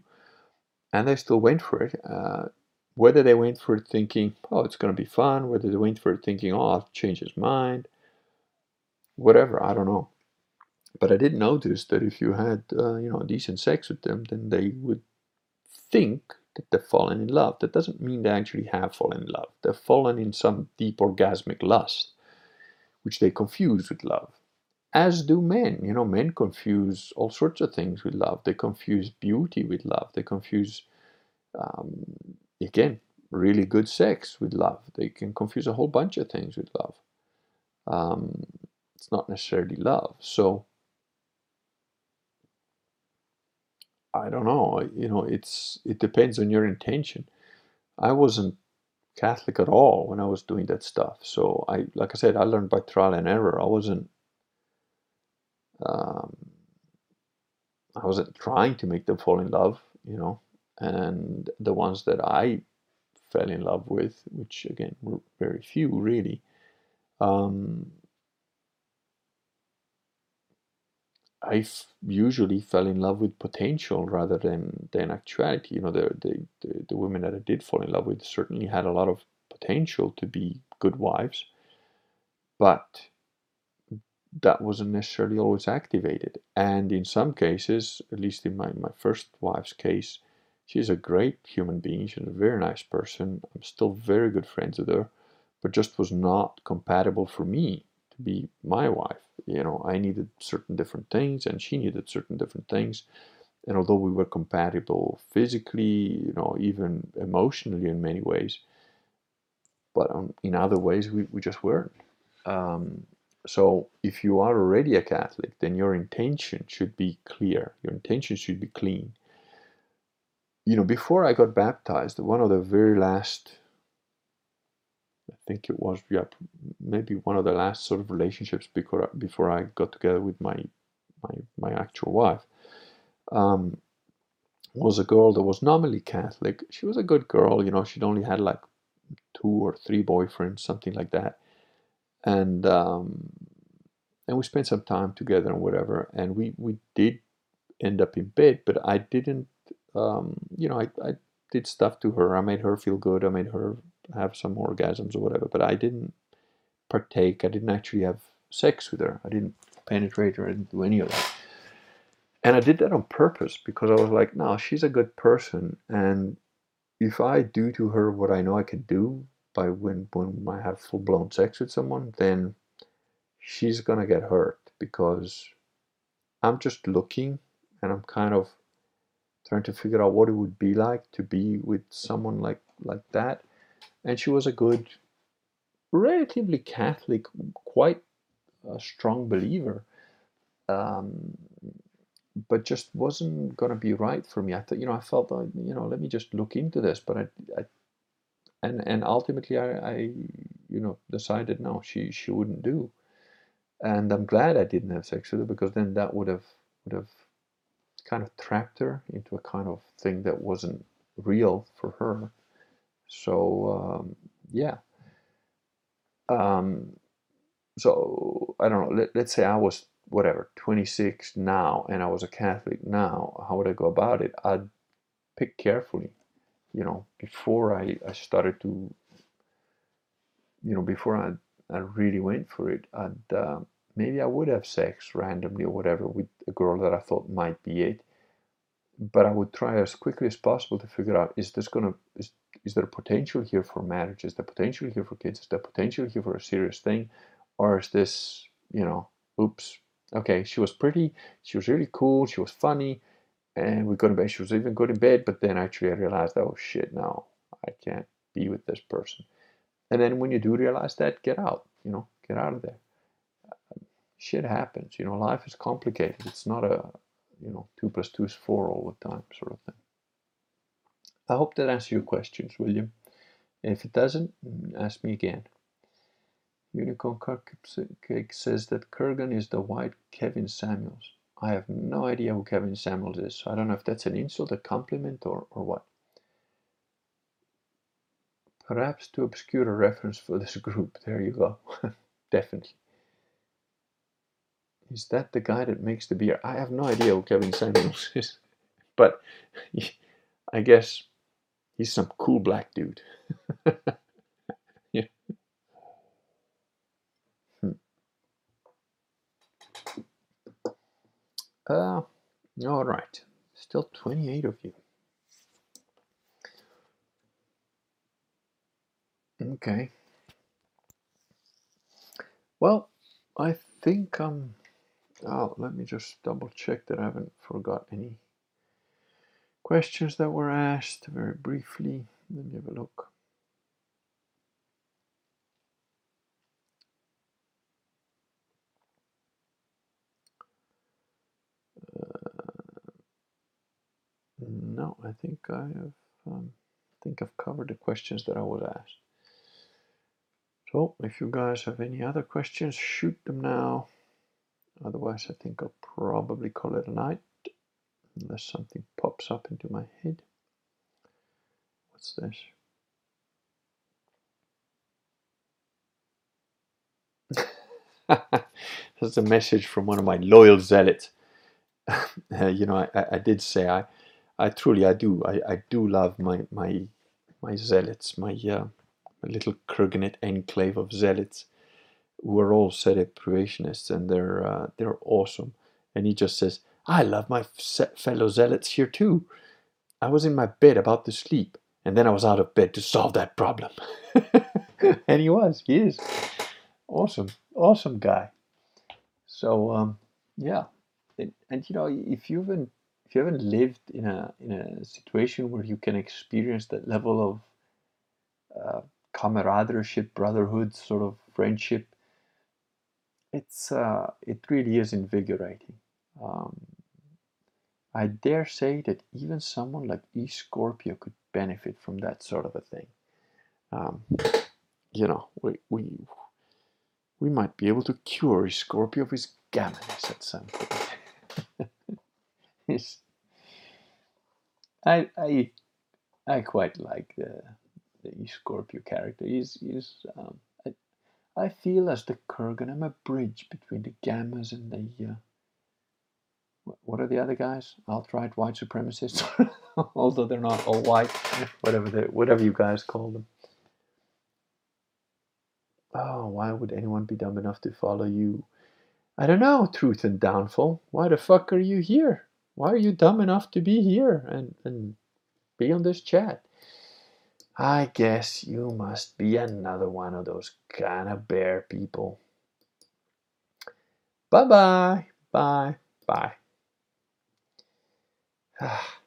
And they still went for it uh, whether they went for it thinking, oh, it's going to be fun, whether they went for it thinking, oh, I'll change his mind, whatever, I don't know. But I did notice that if you had, uh, you know, decent sex with them, then they would think that they've fallen in love. That doesn't mean they actually have fallen in love. They've fallen in some deep orgasmic lust, which they confuse with love. As do men. You know, men confuse all sorts of things with love. They confuse beauty with love. They confuse um, again, really good sex with love. They can confuse a whole bunch of things with love. Um, it's not necessarily love. So I don't know. You know, it's it depends on your intention. I wasn't Catholic at all when I was doing that stuff. So I, like I said, I learned by trial and error. I wasn't. Um, I wasn't trying to make them fall in love. You know, and the ones that I fell in love with, which again were very few really, um, I usually fell in love with potential rather than than actuality. You know, the, the, the the women that I did fall in love with certainly had a lot of potential to be good wives, but that wasn't necessarily always activated. And in some cases, at least in my, my first wife's case, She's a great human being. She's a very nice person. I'm still very good friends with her, but just was not compatible for me to be my wife. You know, I needed certain different things, and she needed certain different things. And although we were compatible physically, you know, even emotionally in many ways, but um, in other ways we, we just weren't. Um, so if you are already a Catholic, then your intention should be clear. Your intention should be clean. You know, before I got baptized, one of the very last, I think it was, yeah, maybe one of the last sort of relationships before before I got together with my my my actual wife, um, was a girl that was nominally Catholic. She was a good girl, you know. She'd only had like two or three boyfriends, something like that and um, and we spent some time together and whatever. And we we did end up in bed, but I didn't. Um, you know, I, I did stuff to her. I made her feel good. I made her have some orgasms or whatever. But I didn't partake. I didn't actually have sex with her. I didn't penetrate her. I didn't do any of that. And I did that on purpose because I was like, no, she's a good person. And if I do to her what I know I can do, by when when I have full blown sex with someone, then she's gonna get hurt because I'm just looking and I'm kind of trying to figure out what it would be like to be with someone like like that. And she was a good, relatively Catholic, quite a strong believer. Um, but just wasn't gonna be right for me. I thought, you know, I felt, like, you know, let me just look into this. But I, I and and ultimately I, I you know decided no she she wouldn't do and I'm glad I didn't have sex with her because then that would have would have kind of trapped her into a kind of thing that wasn't real for her. So um, yeah. Um, so I don't know let, let's say I was whatever 26 now and I was a Catholic now how would I go about it? I'd pick carefully you know, before I, I started to, you know, before I, I really went for it, I'd, uh, maybe I would have sex randomly or whatever with a girl that I thought might be it. But I would try as quickly as possible to figure out is this gonna is is there potential here for marriage? Is there potential here for kids? Is there potential here for a serious thing? Or is this, you know, oops, okay, she was pretty, she was really cool, she was funny, and we got in bed. She was even good in bed, but then actually I realized, oh shit, no, I can't be with this person. And then when you do realize that, get out, you know, get out of there. Shit happens, you know, life is complicated. It's not a, you know, two plus two is four all the time sort of thing. I hope that answers your questions, William. if it doesn't, mm, ask me again. Unicorn Cake says that Kurgan is the white Kevin Samuels. I have no idea who Kevin Samuels is, so I don't know if that's an insult, a compliment, or, or what. Perhaps to obscure a reference for this <laughs> group. There you go. <laughs> Definitely. Is that the guy that makes the beer? I have no idea who Kevin Samuels <laughs> is. But I guess he's some cool black dude. <laughs> Yeah. Uh, all right. Still 28 of you. Okay. Well, I think um oh let me just double check that I haven't forgot any questions that were asked very briefly. Let me have a look. No, I think I have. Um, I think I've covered the questions that I was asked. So, if you guys have any other questions, shoot them now. Otherwise, I think I'll probably call it a night, unless something pops up into my head. What's this? <laughs> That's a message from one of my loyal zealots. <laughs> uh, you know, I, I, did say I, I truly I do I, I do love my my my zealots my uh, my little Kurganate enclave of zealots who are all sedeprivationists and they're uh, they're awesome. And he just says I love my fellow zealots here too. I was in my bed about to sleep and then I was out of bed to solve that problem. <laughs> And he was he is. Awesome awesome guy. So um, yeah, and, and, you know if you haven't if you haven't lived in a in a situation where you can experience that level of uh, camaraderie, brotherhood, sort of friendship, it's uh, it really is invigorating. Um, I dare say that even someone like E Scorpio could benefit from that sort of a thing. Um, you know, we, we we might be able to cure E Scorpio of his gammonness at some point. <laughs> I I I quite like the the Scorpio character. He's he's um, I, feel as the Kurgan, I'm a bridge between the gammas and the uh, what are the other guys? Alt-right white supremacists, <laughs> although they're not all white, whatever they whatever you guys call them. Oh, why would anyone be dumb enough to follow you? I don't know, Truth and Downfall. Why the fuck are you here? Why are you dumb enough to be here and, and be on this chat? I guess you must be another one of those kind of bear people. Bye bye, bye, bye. Ah,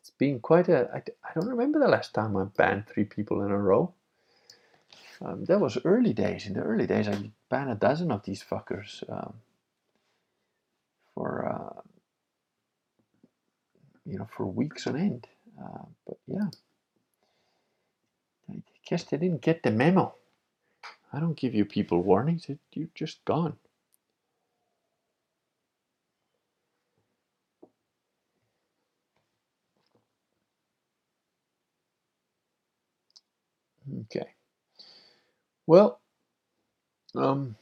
it's been quite a. I, I don't remember the last time I banned three people in a row. Um, that was early days. In the early days, I banned a dozen of these fuckers um, for uh, you know for weeks on end. Uh, but yeah, guess they didn't get the memo. I don't give you people warnings. You're just gone. Okay. Well, um,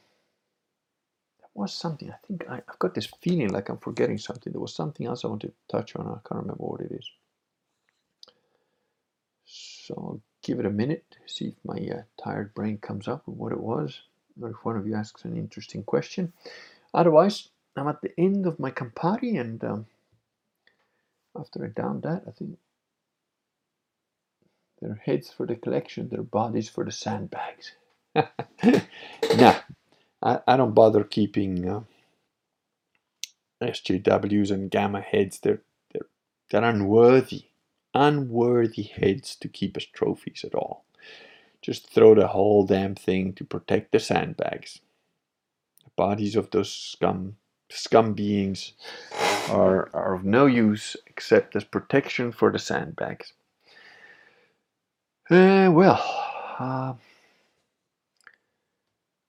there was something. I think I, have got this feeling like I'm forgetting something. There was something else I wanted to touch on. I can't remember what it is. So I'll give it a minute, see if my uh, tired brain comes up with what it was, or if one of you asks an interesting question. Otherwise, I'm at the end of my Campari, and um, after I down that, I think their heads for the collection, their bodies for the sandbags. <laughs> nah, I, I don't bother keeping uh, SJWs and gamma heads. They're they're they're unworthy, unworthy heads to keep as trophies at all. Just throw the whole damn thing to protect the sandbags. The bodies of those scum scum beings are, are of no use except as protection for the sandbags. Uh, well, uh,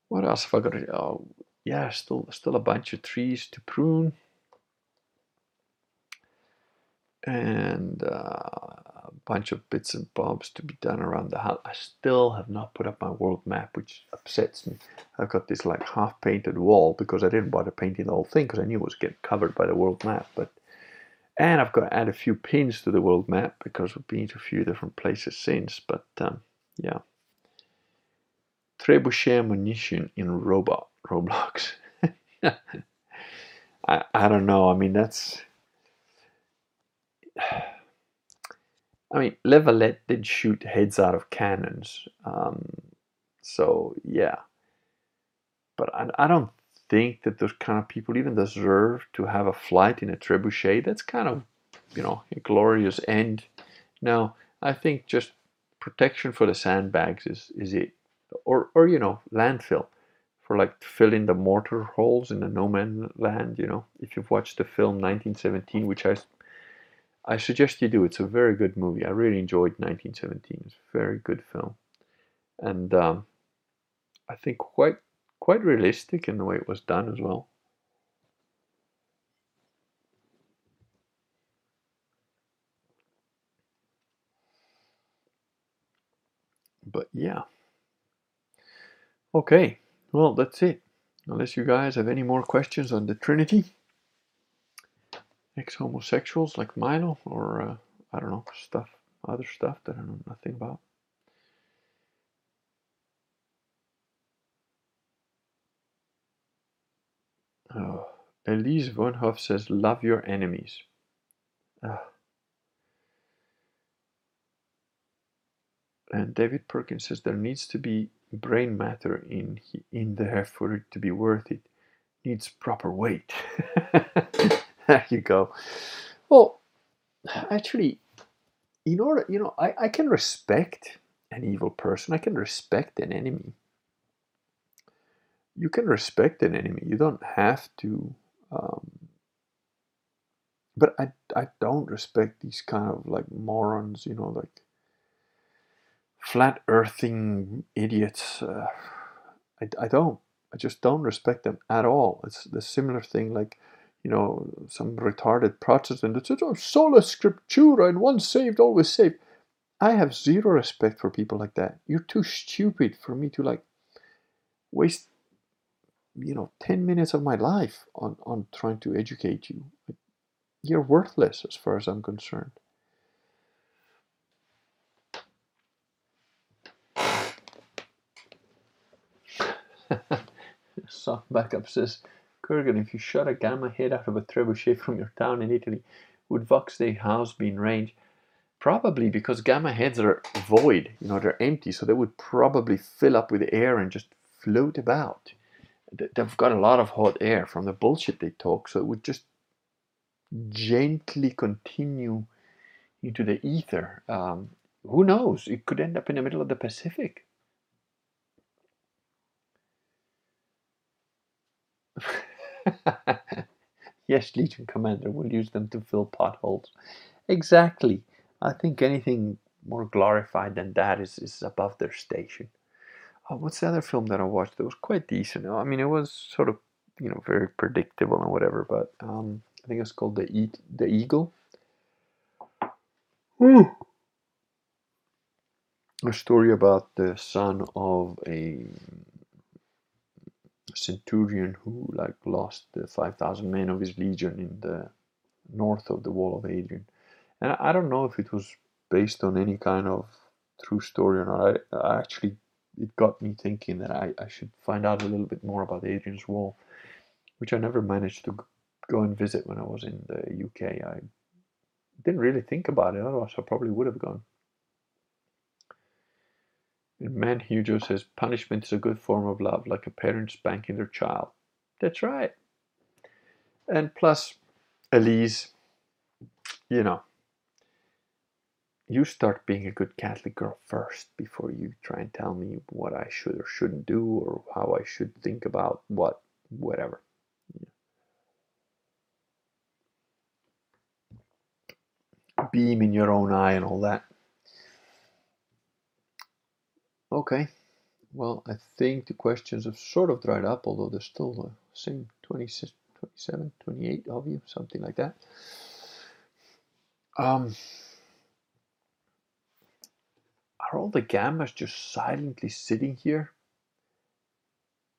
what else have I got? To, oh, yeah, still still a bunch of trees to prune, and uh, a bunch of bits and bobs to be done around the house. I still have not put up my world map, which upsets me. I've got this like half painted wall because I didn't bother painting the whole thing because I knew it was getting covered by the world map. But and I've got to add a few pins to the world map because we've been to a few different places since. But um, yeah trebuchet ammunition in robot Roblox. <laughs> I, I don't know. I mean, that's. <sighs> I mean, Levalette did shoot heads out of cannons. Um, so, yeah. But I, I don't think that those kind of people even deserve to have a flight in a trebuchet. That's kind of, you know, a glorious end. No, I think just protection for the sandbags is, is it or or you know landfill for like filling the mortar holes in the no man land you know if you've watched the film 1917 which i i suggest you do. It's a very good movie. I really enjoyed 1917 it's a very good film. And um, i think quite quite realistic in the way it was done as well. But yeah. Okay, well, that's it. Unless you guys have any more questions on the Trinity, ex homosexuals like Milo, or uh, I don't know, stuff, other stuff that I know nothing about. Oh, Elise Von Hoff says, Love your enemies. Uh, and David Perkins says, There needs to be brain matter in in there for it to be worth it needs proper weight. <laughs> <laughs> there you go. Well, actually, in order, you know, I, I can respect an evil person. I can respect an enemy. You can respect an enemy. You don't have to. Um, but I, I don't respect these kind of like morons, you know, like flat earthing idiots. Uh, I, I don't. I just don't respect them at all. It's the similar thing like, you know, some retarded Protestant that says, oh, sola scriptura and once saved, always saved. I have zero respect for people like that. You're too stupid for me to like waste, you know, 10 minutes of my life on, on trying to educate you. You're worthless as far as I'm concerned. <laughs> Soft backup says, Kurgan, if you shot a gamma head out of a trebuchet from your town in Italy, would Vox Day house be in range? Probably because gamma heads are void, you know, they're empty, so they would probably fill up with air and just float about. They've got a lot of hot air from the bullshit they talk, so it would just gently continue into the ether. Um, who knows? It could end up in the middle of the Pacific. <laughs> <laughs> yes, Legion Commander, we'll use them to fill potholes. Exactly. I think anything more glorified than that is, is above their station. Oh, what's the other film that I watched that was quite decent? I mean, it was sort of, you know, very predictable and whatever, but um, I think it's called The, Eat, the Eagle. Ooh. A story about the son of a centurion who like lost the 5000 men of his legion in the north of the wall of Hadrian. And I don't know if it was based on any kind of true story or not. I, I actually, it got me thinking that I, I should find out a little bit more about Hadrian's Wall, which I never managed to go and visit when I was in the UK. I didn't really think about it, otherwise I probably would have gone. Man Hugo says punishment is a good form of love, like a parent spanking their child. That's right. And plus, Elise, you know, you start being a good Catholic girl first before you try and tell me what I should or shouldn't do or how I should think about what, whatever. Beam in your own eye and all that. Okay, well, I think the questions have sort of dried up, although there's still the same 26, 27, 28 of you, something like that. Um, are all the gammas just silently sitting here?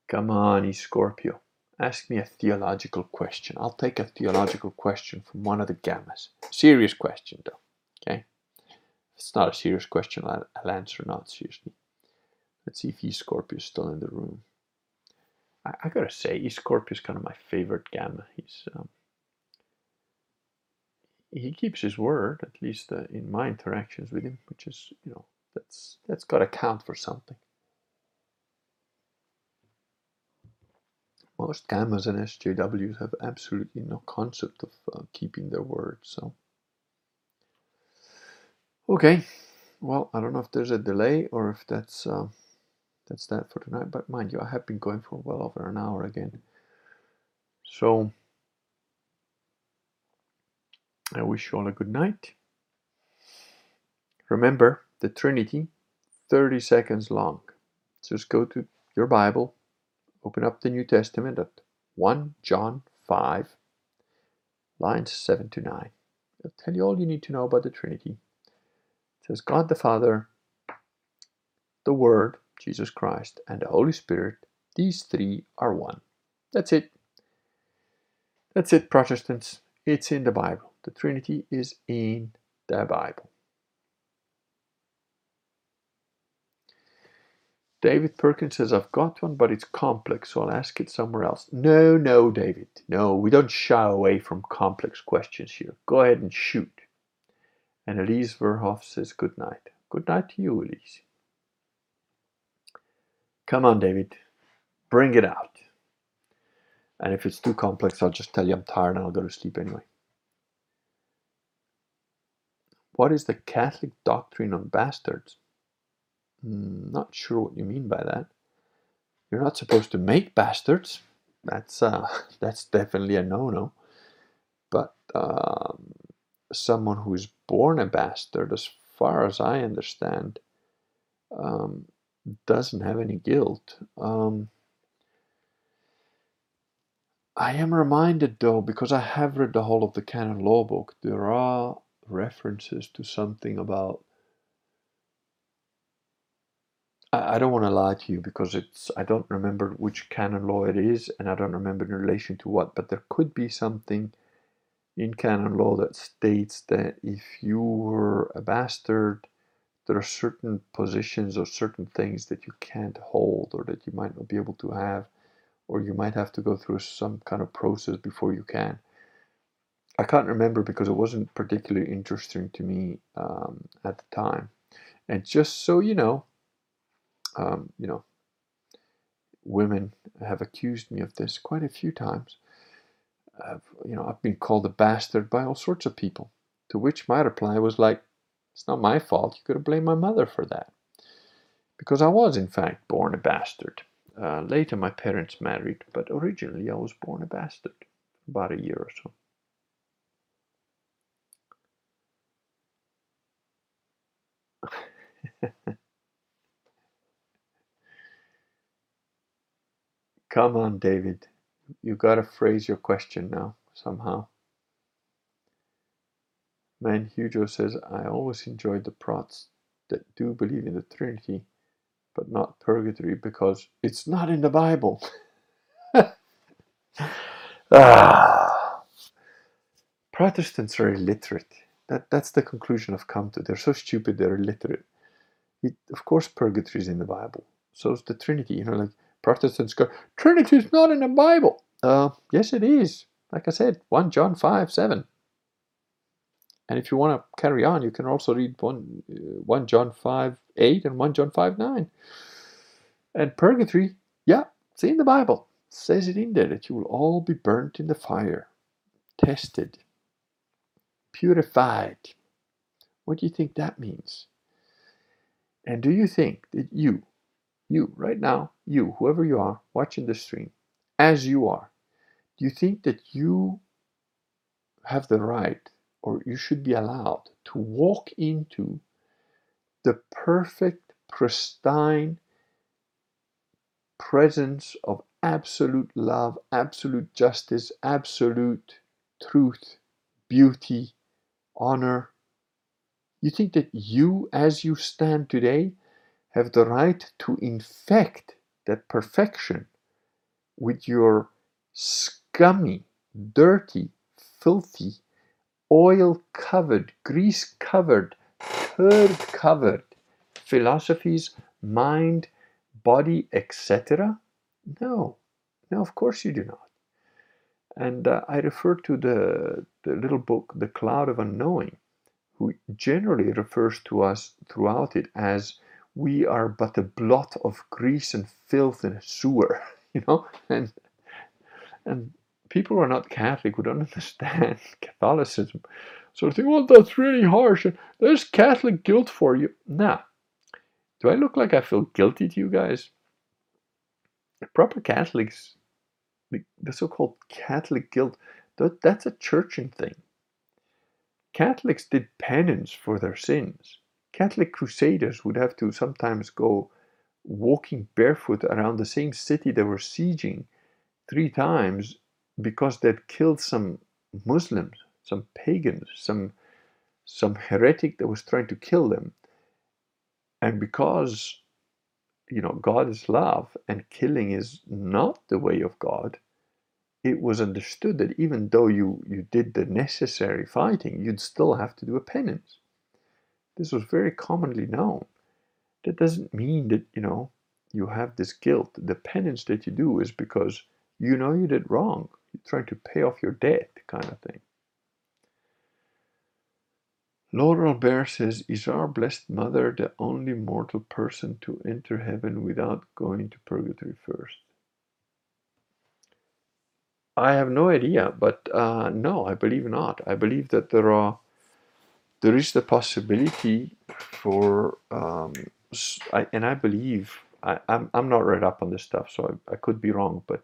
Come on, Scorpio. Ask me a theological question. I'll take a theological question from one of the gammas. Serious question, though. Okay? If it's not a serious question, I'll, I'll answer not seriously. Let's see if E Scorpio is still in the room. I, I gotta say, E Scorpio is kind of my favorite gamma. He's um, he keeps his word, at least uh, in my interactions with him, which is you know that's that's got to count for something. Most gammas and SJWs have absolutely no concept of uh, keeping their word. So, okay, well, I don't know if there's a delay or if that's. Uh, that's that for tonight. But mind you, I have been going for well over an hour again. So I wish you all a good night. Remember the Trinity, 30 seconds long. Just go to your Bible, open up the New Testament at 1 John 5, lines 7 to 9. It'll tell you all you need to know about the Trinity. It says God the Father, the Word, Jesus Christ, and the Holy Spirit, these three are one. That's it. That's it, Protestants. It's in the Bible. The Trinity is in the Bible. David Perkins says, I've got one, but it's complex, so I'll ask it somewhere else. No, no, David. No, we don't shy away from complex questions here. Go ahead and shoot. And Elise Verhoff says, Good night. Good night to you, Elise. Come on, David. Bring it out. And if it's too complex, I'll just tell you I'm tired and I'll go to sleep anyway. What is the Catholic doctrine on bastards? Mm, not sure what you mean by that. You're not supposed to make bastards. That's uh, <laughs> that's definitely a no-no. But um, someone who is born a bastard, as far as I understand, um, doesn't have any guilt. Um, I am reminded, though, because I have read the whole of the canon law book, there are references to something about. I, I don't want to lie to you because it's I don't remember which canon law it is, and I don't remember in relation to what, but there could be something in canon law that states that if you were a bastard, there are certain positions or certain things that you can't hold or that you might not be able to have or you might have to go through some kind of process before you can. I can't remember because it wasn't particularly interesting to me um, at the time. And just so you know, um, you know, women have accused me of this quite a few times. I've, you know, I've been called a bastard by all sorts of people. To which my reply was like, "It's not my fault. You could have blamed my mother for that." Because I was, in fact, born a bastard. Uh, later, my parents married, but originally I was born a bastard. About a year or so. <laughs> Come on, David. You've gotta phrase your question now, somehow. Man Hugo says, I always enjoyed the prots that do believe in the Trinity but not purgatory because it's not in the Bible. <laughs> ah. Protestants are illiterate. That, that's the conclusion I've come to. They're so stupid, they're illiterate. It, of course, purgatory is in the Bible. So is the Trinity. You know, like Protestants go, Trinity is not in the Bible. Uh, yes, it is. Like I said, 1 John 5 7. And if you want to carry on, you can also read 1, uh, 1 John 5 8 and 1 John 5 9. And purgatory, yeah, it's in the Bible. Says it in there that you will all be burnt in the fire, tested, purified. What do you think that means? And do you think that you, you right now, you, whoever you are, watching the stream, as you are, do you think that you have the right or you should be allowed to walk into the perfect, pristine presence of absolute love, absolute justice, absolute truth, beauty, honor. You think that you, as you stand today, have the right to infect that perfection with your scummy, dirty, filthy, oil covered, grease covered, turd covered philosophies, mind, body, etc.? No, no, of course you do not. And uh, I refer to the, the little book, The Cloud of Unknowing, who generally refers to us throughout it as we are but a blot of grease and filth in a sewer, <laughs> you know? And, and people who are not Catholic who <laughs> don't understand Catholicism sort of think, well, that's really harsh. There's Catholic guilt for you. Nah. Do I look like I feel guilty to you guys? Proper Catholics, the, the so called Catholic guilt, that, that's a churching thing. Catholics did penance for their sins. Catholic crusaders would have to sometimes go walking barefoot around the same city they were sieging three times because they'd killed some Muslims, some pagans, some some heretic that was trying to kill them. And because you know God is love and killing is not the way of God, it was understood that even though you, you did the necessary fighting, you'd still have to do a penance. This was very commonly known. That doesn't mean that, you know, you have this guilt. The penance that you do is because you know you did wrong. You're trying to pay off your debt, kind of thing. Laurel Bear says, Is our Blessed Mother the only mortal person to enter heaven without going to purgatory first? I have no idea, but uh, no, I believe not. I believe that there are there is the possibility for, um, I, and I believe I, I'm, I'm not read up on this stuff, so I, I, could be wrong, but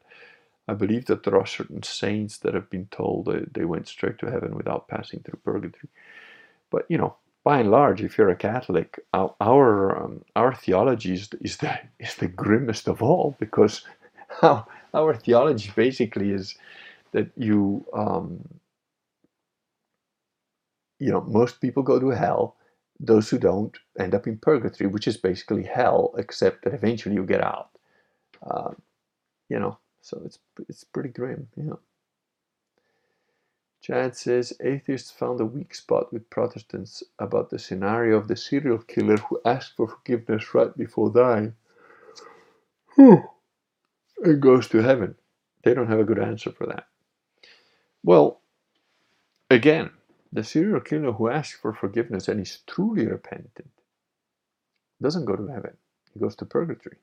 I believe that there are certain saints that have been told that they went straight to heaven without passing through purgatory. But you know, by and large, if you're a Catholic, our our, um, our theology is, is the <laughs> is the grimmest of all because <laughs> our, our theology basically is that you um, you know most people go to hell. Those who don't end up in purgatory, which is basically hell, except that eventually you get out. Uh, you know, so it's it's pretty grim. Know. Chad says atheists found a weak spot with Protestants about the scenario of the serial killer who asked for forgiveness right before dying and goes to heaven. They don't have a good answer for that. Well, again, the serial killer who asks for forgiveness and is truly repentant doesn't go to heaven, he goes to purgatory.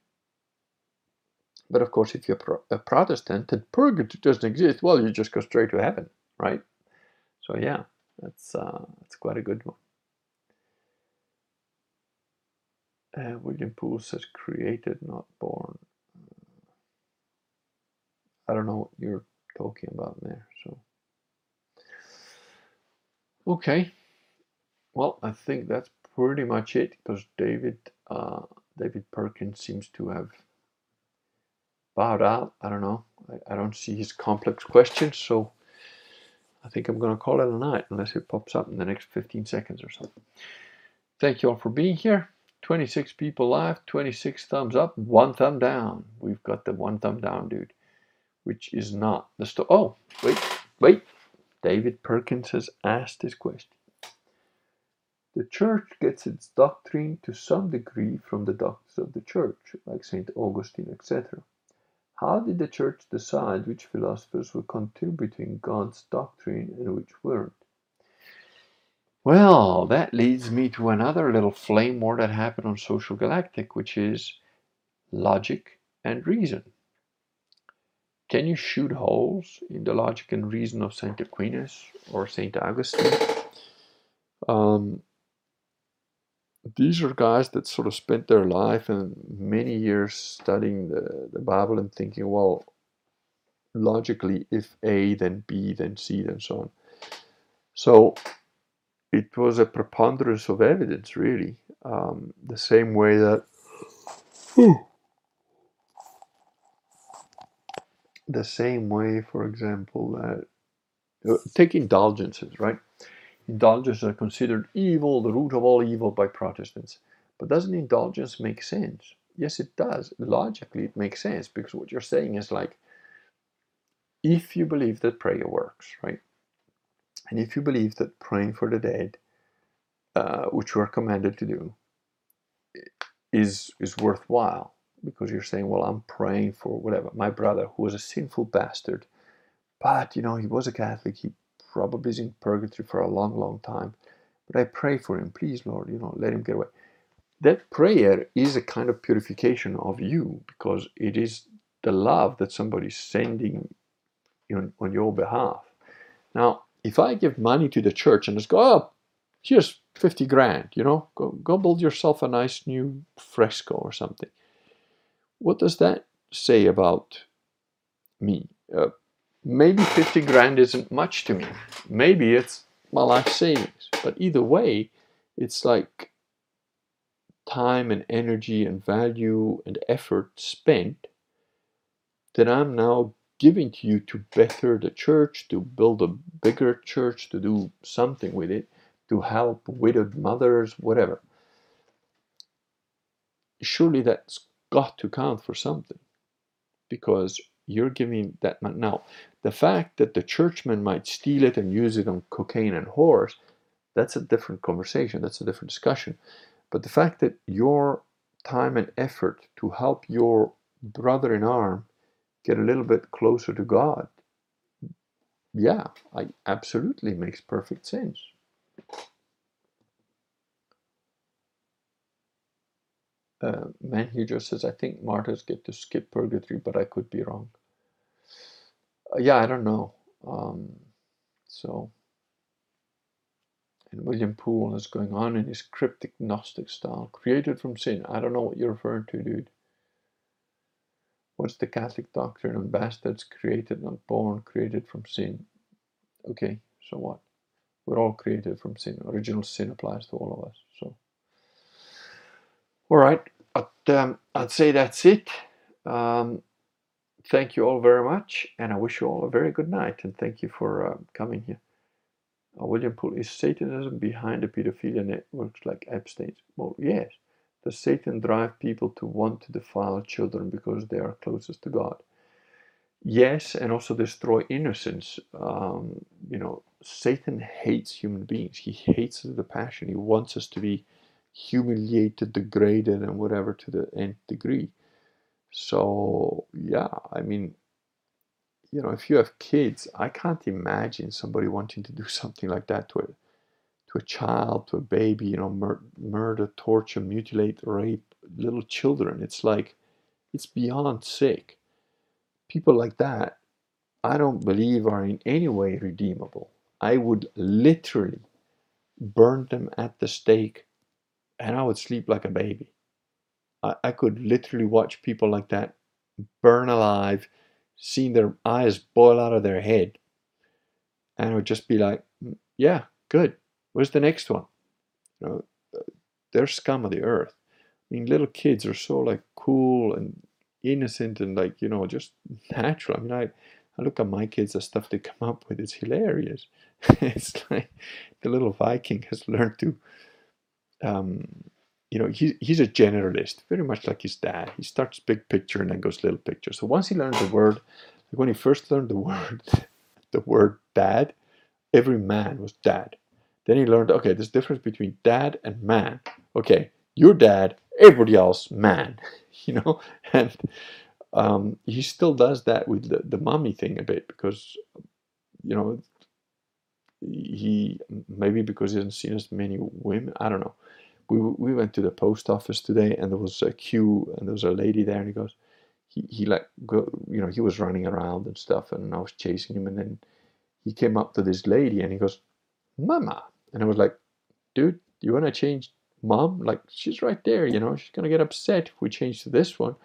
But of course, if you're a Protestant and purgatory doesn't exist, well, you just go straight to heaven right? So yeah, that's uh, that's quite a good one. Uh, William Poole says created, not born. I don't know what you're talking about there. So okay, well I think that's pretty much it because David uh, David Perkins seems to have bowed out. I don't know. I, I don't see his complex questions, so I think I'm going to call it a night unless it pops up in the next 15 seconds or something. Thank you all for being here. 26 people live, 26 thumbs up, one thumb down. We've got the one thumb down, dude, which is not the story. Oh, wait, wait. David Perkins has asked this question. The church gets its doctrine to some degree from the doctors of the church, like St. Augustine, etc. How did the Church decide which philosophers were contributing God's doctrine and which weren't? Well, that leads me to another little flame war that happened on Social Galactic, which is logic and reason. Can you shoot holes in the logic and reason of St. Aquinas or St. Augustine? Um, these are guys that sort of spent their life and many years studying the, the Bible and thinking, well, logically, if A, then B, then C, then so on. So it was a preponderance of evidence, really. Um, the same way that. the same way, for example, that. Uh, take indulgences, right? Indulgences are considered evil, the root of all evil by Protestants. But doesn't indulgence make sense? Yes, it does. Logically, it makes sense because what you're saying is like, if you believe that prayer works, right? And if you believe that praying for the dead, uh, which you are commanded to do, is is worthwhile because you're saying, well, I'm praying for whatever my brother who was a sinful bastard, but you know he was a Catholic. He probably is in purgatory for a long, long time. But I pray for him. Please, Lord, you know, let him get away. That prayer is a kind of purification of you because it is the love that somebody's sending on, on your behalf. Now, if I give money to the church and just go, oh, here's 50 grand, you know, go, go build yourself a nice new fresco or something. What does that say about me? Uh, maybe 50 grand isn't much to me. Maybe it's my life savings. But either way, it's like time and energy and value and effort spent that I'm now giving to you to better the church, to build a bigger church, to do something with it, to help widowed mothers, whatever. Surely that's got to count for something because you're giving that money. Now, the fact that the churchman might steal it and use it on cocaine and whores, that's a different conversation, that's a different discussion. But the fact that your time and effort to help your brother in arm get a little bit closer to God, yeah, I absolutely makes perfect sense. Uh, Manhue just says, I think martyrs get to skip purgatory, but I could be wrong. Uh, yeah, I don't know. Um, so, and William Poole is going on in his cryptic Gnostic style, created from sin. I don't know what you're referring to, dude. What's the Catholic doctrine on bastards created, not born, created from sin? Okay, so what? We're all created from sin. Original sin applies to all of us. So, all right, I'd, um, I'd say that's it. Um, thank you all very much, and I wish you all a very good night. And thank you for uh, coming here. Uh, William Poole is Satanism behind the pedophilia networks like Epstein's? Well, yes. Does Satan drive people to want to defile children because they are closest to God? Yes, and also destroy innocence. Um, you know, Satan hates human beings. He hates a passion. He wants us to be humiliated, degraded, and whatever to the nth degree. So, yeah, I mean, you know, if you have kids, I can't imagine somebody wanting to do <laughs> something like that to a to a child, to a baby. You know, mur- murder, torture, mutilate, rape little children. It's like it's beyond sick. People like that, I don't believe are in any way redeemable. I would literally burn them at the stake, and I would sleep like a baby. I, I could literally watch people like that burn alive seeing their eyes boil out of their head. And I would just be like, "Mm, yeah, good. Where's the next one? You know, they're scum of the earth. I mean, little kids are so like cool and innocent and like, you know, just <laughs> natural. I mean, I, I look at my kids, the stuff they come up with, it's hilarious. <laughs> it's like the little Viking has learned to, um, you know, he, he's a generalist, very much like his dad. He starts big picture and then goes little picture. So once he learned the word, like when he first learned the <laughs> word, the word dad, every man was dad. Then he learned, okay, there's a difference between dad and man. Okay, your dad, everybody else, man. <laughs> You know, and um, he still does that with the, the mommy thing a bit because, you know, he maybe because he hasn't seen as many women. I don't know we, we went to the post office today and there was a queue and there was a lady there and he goes he, he like go you know he was running around and stuff and I was chasing him and then he came up to this lady and he goes mama. And I was like dude you want to change mom? Like she's right there you know she's gonna get upset if we change to this one.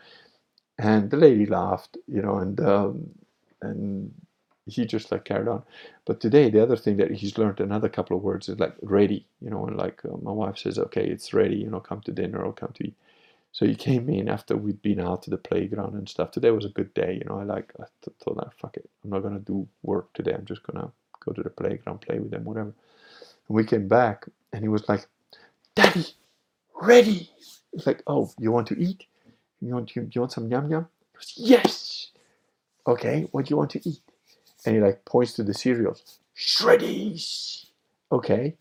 And the lady laughed you know and um, and he just like carried on. But today, the other thing that he's learned another couple of words is like ready, you know, and like uh, my wife says, okay, it's ready, you know, come to dinner or come to eat. So he came in after we'd been out to the playground and stuff. Today was a good day, you know. I like I th- thought, that fuck it, I'm not gonna do work today. I'm just gonna go to the playground, play with them, whatever. And we came back, and he was like, "Daddy, ready." It's like, "Oh, you want to eat? You want you, you want some yum yum?" He goes, "Yes." Okay, what do you want to eat? And he like points to the cereals. Shreddies. Okay.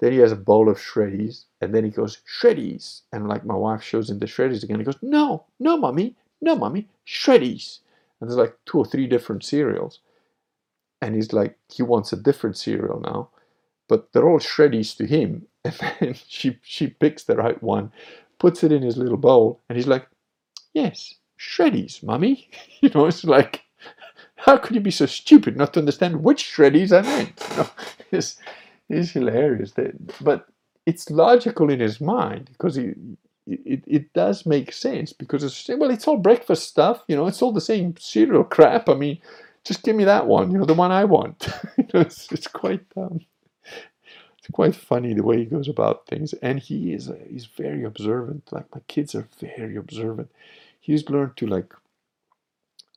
Then he has a bowl of shreddies, and then he goes shreddies, and like my wife shows him the shreddies again. He goes, no, no, mommy, no, mommy, shreddies. And there's like two or three different cereals, and he's like, he wants a different cereal now, but they're all shreddies to him. <laughs> And then she she picks the right one, puts it in his little bowl, and he's like, yes, shreddies, mommy. <laughs> you know, it's like how could you be so stupid not to understand which shreddies I meant? <laughs> You know, it's, it's hilarious. But it's logical in his mind because he, it, it does make sense because it's well, it's all breakfast stuff. You know, it's all the same cereal crap. I mean, just give me that one. You know, the one I want. <laughs> you know, it's, it's quite um, it's quite funny the way he goes about things, and he is uh, he's very observant. Like my kids are very observant. He's learned to like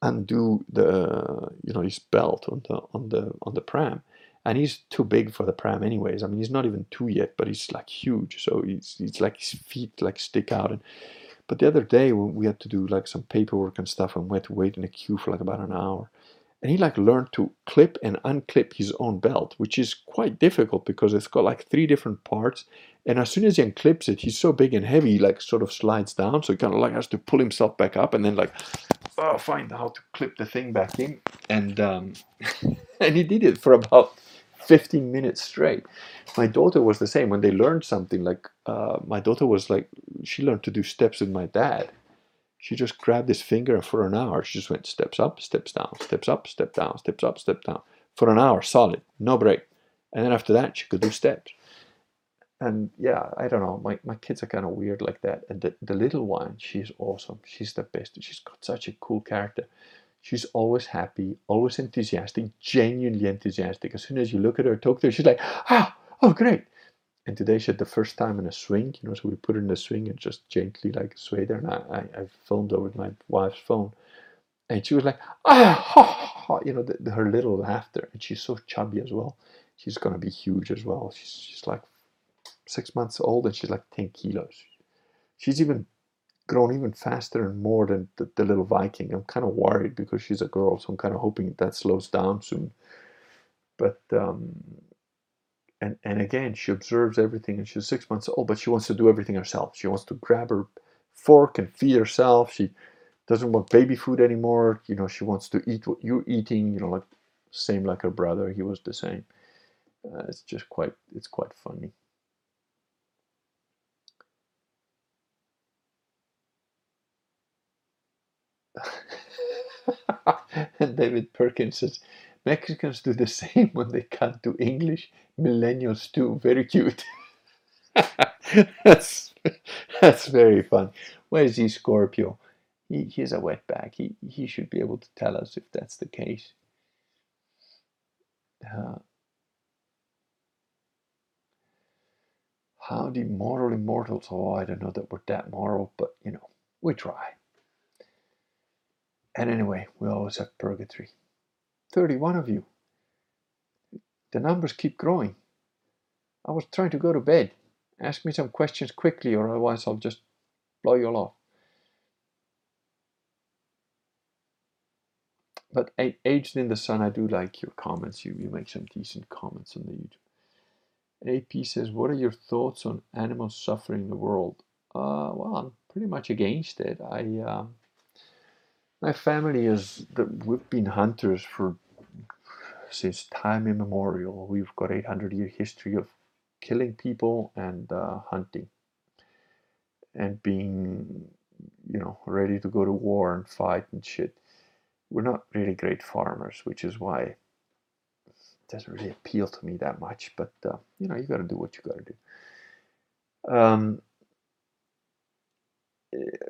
undo the you know his belt on the on the on the pram. And he's too big for the pram anyways. I mean he's not even two yet but he's like huge. So he's, it's like his feet like stick out. And but the other day when we had to do like some paperwork and stuff and we had to wait in a queue for like about an hour. And he like learned to clip and unclip his own belt which is quite difficult because it's got like three different parts. And as soon as he unclips it he's so big and heavy he like sort of slides down. So he kind of like has to pull himself back up and then like oh, find how to clip the thing back in, and um, <laughs> and he did it for about 15 minutes straight. My daughter was the same when they learned something. Like uh, my daughter was like, she learned to do steps with my dad. She just grabbed his finger for an hour. She just went steps up, steps down, steps up, step down, steps up, step down for an hour solid, no break. And then after that, she could do steps. And yeah, I don't know. My, my kids are kind of weird like that. And the, the little one, she's awesome. She's the best. She's got such a cool character. She's always happy, always enthusiastic, genuinely enthusiastic. As soon as you look at her, talk to her, she's like, ah, oh, great. And today she had the first time in a swing, you know, so we put her in the swing and just gently like swayed her. And I, I, I filmed her with my wife's phone. And she was like, ah, ha, ha, you know, the, the, her little laughter. And she's so chubby as well. She's going to be huge as well. She's, she's like six months old and she's like 10 kilos. She's even grown even faster and more than the, the, little Viking. I'm kind of worried because she's a girl, so I'm kind of hoping that slows down soon. But um, and and again, she observes everything, and she's six months old, but she wants to do everything herself. She wants to grab her fork and feed herself. She doesn't want baby food anymore. You know, she wants to eat what you're eating. You know, like same like her brother. He was the same. Uh, it's just quite it's quite funny. <laughs> and David Perkins says, Mexicans do the <laughs> same when they can't do English. Millennials too. Very cute. <laughs> that's that's very fun. Where's he, Scorpio? He, he's a wetback. He he should be able to tell us if that's the case. Uh, how the moral immortals? Oh, I don't know that we're that moral, but you know, we try. And anyway, we always have purgatory. 31 of you. The numbers keep growing. I was trying to go to bed. Ask me some questions quickly, or otherwise I'll just blow you all off. But aged in the sun, I do like your comments. You, you make some decent comments on the YouTube. AP says, What are your thoughts on animals suffering in the world? Uh, well, I'm pretty much against it. I. Um, my family is we've been hunters for since time immemorial. We've got 800 year history of killing people and uh, hunting and being, you know, ready to go to war and fight and shit. We're not really great farmers, which is why it doesn't really appeal to me that much. But uh, you know, you got to do what you got to do. Um,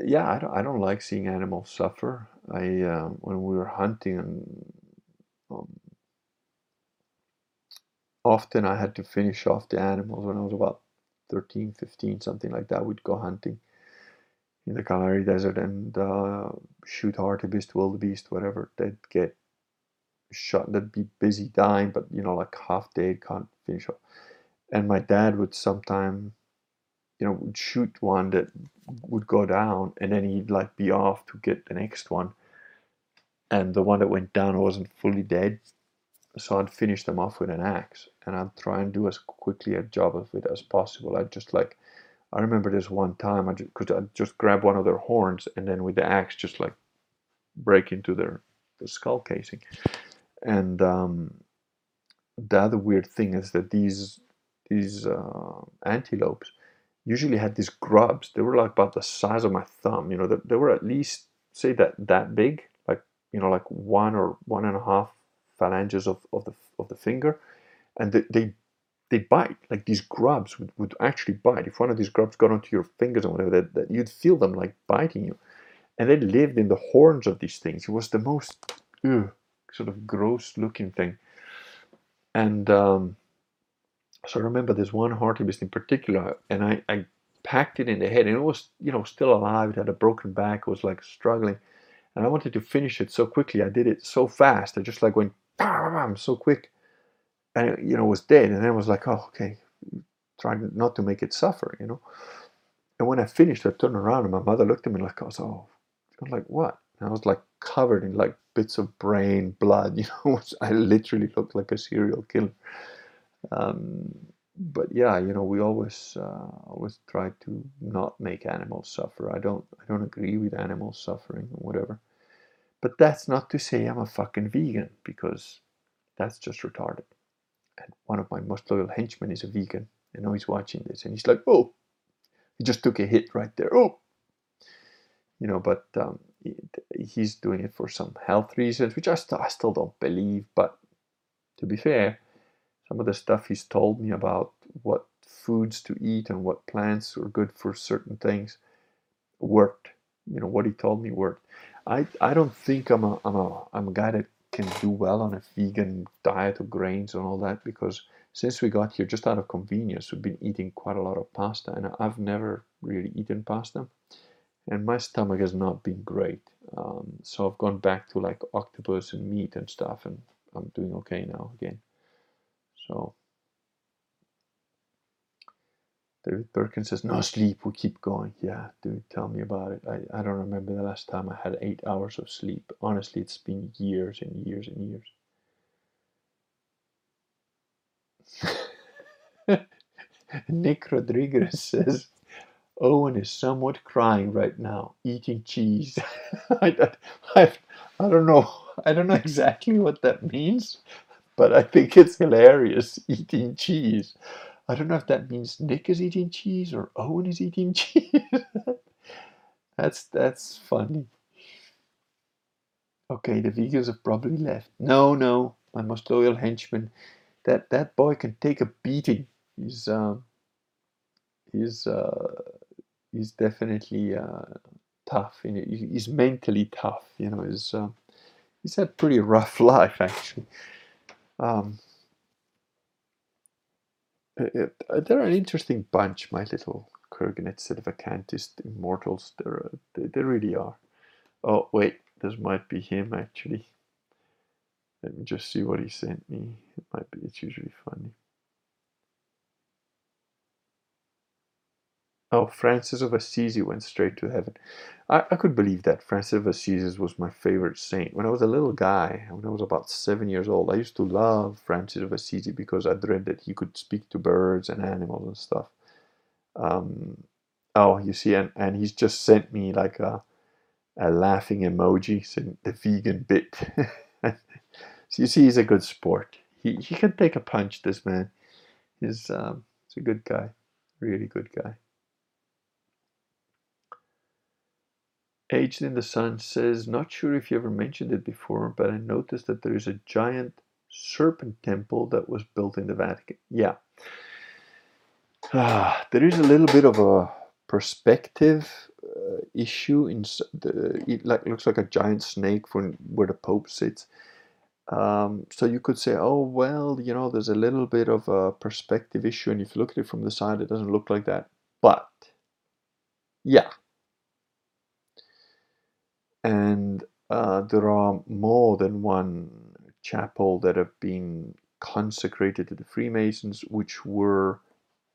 yeah, I don't, I don't like seeing animals suffer. I uh, when we were hunting and um, often I had to finish off the animals when I was about 13, 15, something like that. We'd go hunting in the Kalahari Desert and uh, shoot hartebeest, wildebeest, whatever. They'd get shot. They'd be busy dying, but you know, like half dead, can't finish off. And my dad would sometime you know, would shoot one that would go down and then he'd like be off to get the next one. And the one that went down wasn't fully dead. So I'd finish them off with an axe and I'd try and do as quickly a job of it as possible. I'd just like, I remember this one time, I just, cause I'd just grab one of their horns and then with the axe just like break into their, their skull casing. And um, the other weird thing is that these these uh, antelopes, usually had these grubs. They were like about the size of my thumb. You know, they, they were at least say that that big, like you know, like one or one and a half phalanges of, of the of the finger, and they, they they bite like these grubs would, would actually bite. If one of these grubs got onto your fingers or whatever, that, that you'd feel them like biting you. And they lived in the horns of these things. It was the most ugh, sort of gross looking thing. And um, so I remember this one hartebeest in particular, and I, I packed it in the head, and it was, you know, still alive. It had a broken back. It was like struggling, and I wanted to finish it so quickly. I did it so fast. I just like went bam, so quick, and it, you know, was dead. And then I was like, oh, okay, trying not to make it suffer, you know. And when I finished, I turned around, and my mother looked at me like, I was, oh, I was like, what? And I was like covered in like bits of brain, blood. <laughs> You know, I literally looked like a serial killer. Um, but yeah, you know, we always uh, always try to not make animals suffer. I don't I don't agree with animals suffering or whatever. But that's not to say I'm a fucking vegan because that's just retarded. and one of my most loyal henchmen is a vegan. I know he's watching this, and he's like, "Oh, he just took a hit right there." Oh, you know, but um, he's doing it for some health reasons, which I, st- I still don't believe. But to be fair, some of the stuff he's told me about what foods to eat and what plants are good for certain things worked. You know what he told me worked. I I don't think I'm a I'm a I'm a guy that can do well on a vegan diet of grains and all that because since we got here, just out of convenience, we've been eating quite a lot of pasta, and I've never really eaten pasta, and my stomach has not been great. Um, so I've gone back to like octopus and meat and stuff, and I'm doing okay now again. So David Perkins says, No sleep, we keep going. Yeah, dude, tell me about it. I, I don't remember the last time I had eight hours of sleep. Honestly, it's been years and years and years. <laughs> Nick Rodriguez says, Owen is somewhat crying right now, eating cheese. <laughs> I, I, I don't know. I don't know exactly what that means, but I think it's hilarious <laughs> eating cheese. I don't know if that means Nick is eating cheese or Owen is eating <laughs> cheese. that's that's funny. Okay, the vegans have probably left. No, no, my most loyal henchman. That that boy can take a beating. He's um, he's uh, he's definitely uh, tough. You know, he's mentally tough. You know, he's uh, he's had a pretty rough <laughs> life actually. Um, uh, they're an interesting bunch, my little Kurganate Sedevacantist immortals. They're, uh, they, they really are. Oh, wait, this might be him actually. Let me just see what he sent me. It might be, it's usually funny. Oh, Francis of Assisi went straight to heaven. I, I could believe that. Francis of Assisi was my favorite saint. When I was a little guy, when I was about seven years old, I used to love Francis of Assisi because I read that he could speak to birds and animals and stuff. Um, oh, you see, and, and he's just sent me like a, a laughing emoji saying the vegan bit. <laughs> so you see, he's a good sport. He, he can take a punch, this man. He's, um, he's a good guy, really good guy. Aged in the Sun says, Not sure if you ever mentioned it before, but I noticed that there is a giant serpent temple that was built in the Vatican. Yeah. Ah, there is a little bit of a perspective uh, issue in the it like looks like a giant snake from where the pope sits um, so you could say oh well you know there's a little bit of a perspective issue and if you look at it from the side it doesn't look like that but yeah and uh, there are more than one chapel that have been consecrated to the Freemasons, which were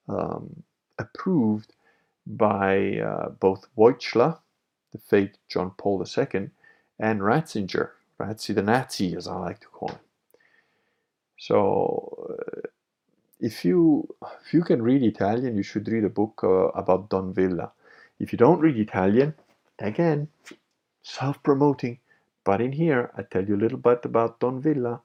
um, approved by uh, both Wojtyla, the fake John Paul II, and Ratzinger, Ratzi the Nazi, as I like to call him. So, uh, if you if you can read Italian, you should read a book uh, about Don Villa. If you don't read Italian, again, self-promoting. But in here, I tell you a little bit about Don Villa,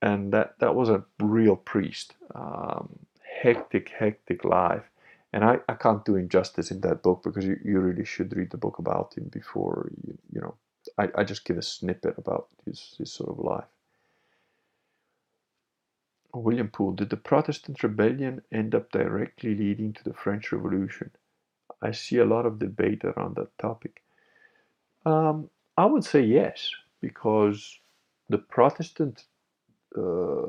and that that was a real priest. Um, hectic, hectic life, and I, I can't do him justice in that book because you, you really should read the book about him before you you know. I, I just give a snippet about his his sort of life. William Poole, did the Protestant rebellion end up directly leading to the French Revolution? I see a lot of debate around that topic. Um, I would say yes, because the Protestant uh,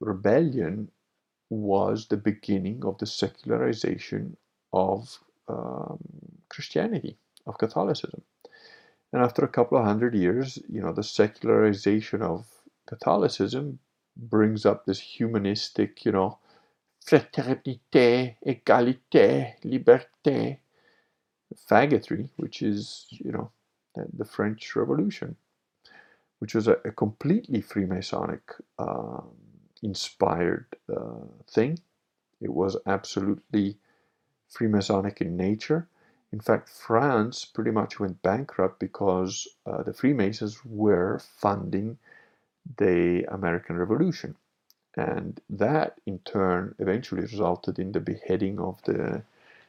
rebellion was the beginning of the secularization of um, Christianity, of Catholicism. And after a couple of hundred years, you know, the secularization of Catholicism brings up this humanistic, you know, fraternité, égalité, liberté, faggotry, which is, you know, the French Revolution, which was a, a completely Freemasonic uh, inspired uh, thing. It was absolutely Freemasonic in nature. In fact, France pretty much went bankrupt because uh, the Freemasons were funding the American Revolution. and that in turn eventually resulted in the beheading of the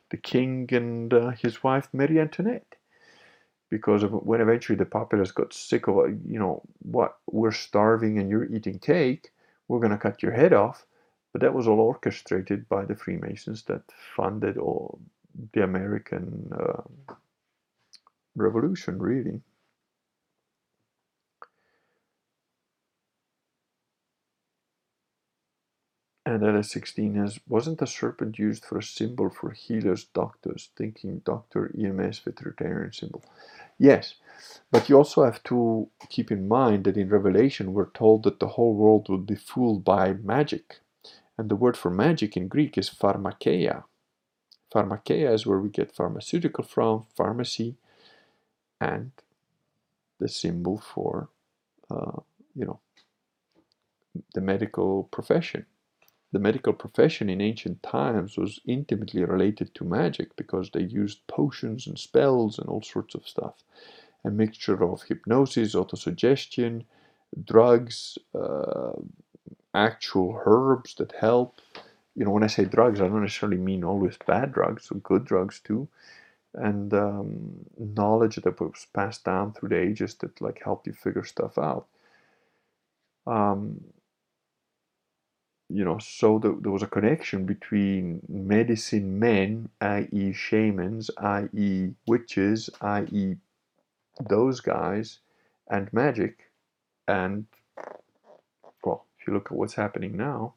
the king and uh, his wife Marie Antoinette. Because of when eventually the populace got sick of you know what we're starving and you're eating cake we're going to cut your head off. But that was all orchestrated by the freemasons that funded all the american uh, revolution really and LS16 has wasn't the serpent used for a symbol for healers, doctors, thinking doctor, EMS, veterinarian symbol. Yes, but you also have to keep in mind that in Revelation we're told that the whole world will be fooled by magic. And the word for magic in Greek is pharmakeia. Pharmakeia is where we get pharmaceutical from, pharmacy, and the symbol for, uh, you know, the medical profession the medical profession in ancient times was intimately related to magic because they used potions and spells and all sorts of stuff. A mixture of hypnosis, autosuggestion, drugs, uh, actual herbs that help. You know, when I say drugs, I don't necessarily mean always bad drugs, so good drugs too. And um, knowledge that was passed down through the ages that like helped you figure stuff out. Um, you know, so the, there was a connection between medicine men, i.e., shamans, i.e., witches, i.e., those guys, and magic. And, well, if you look at what's happening now,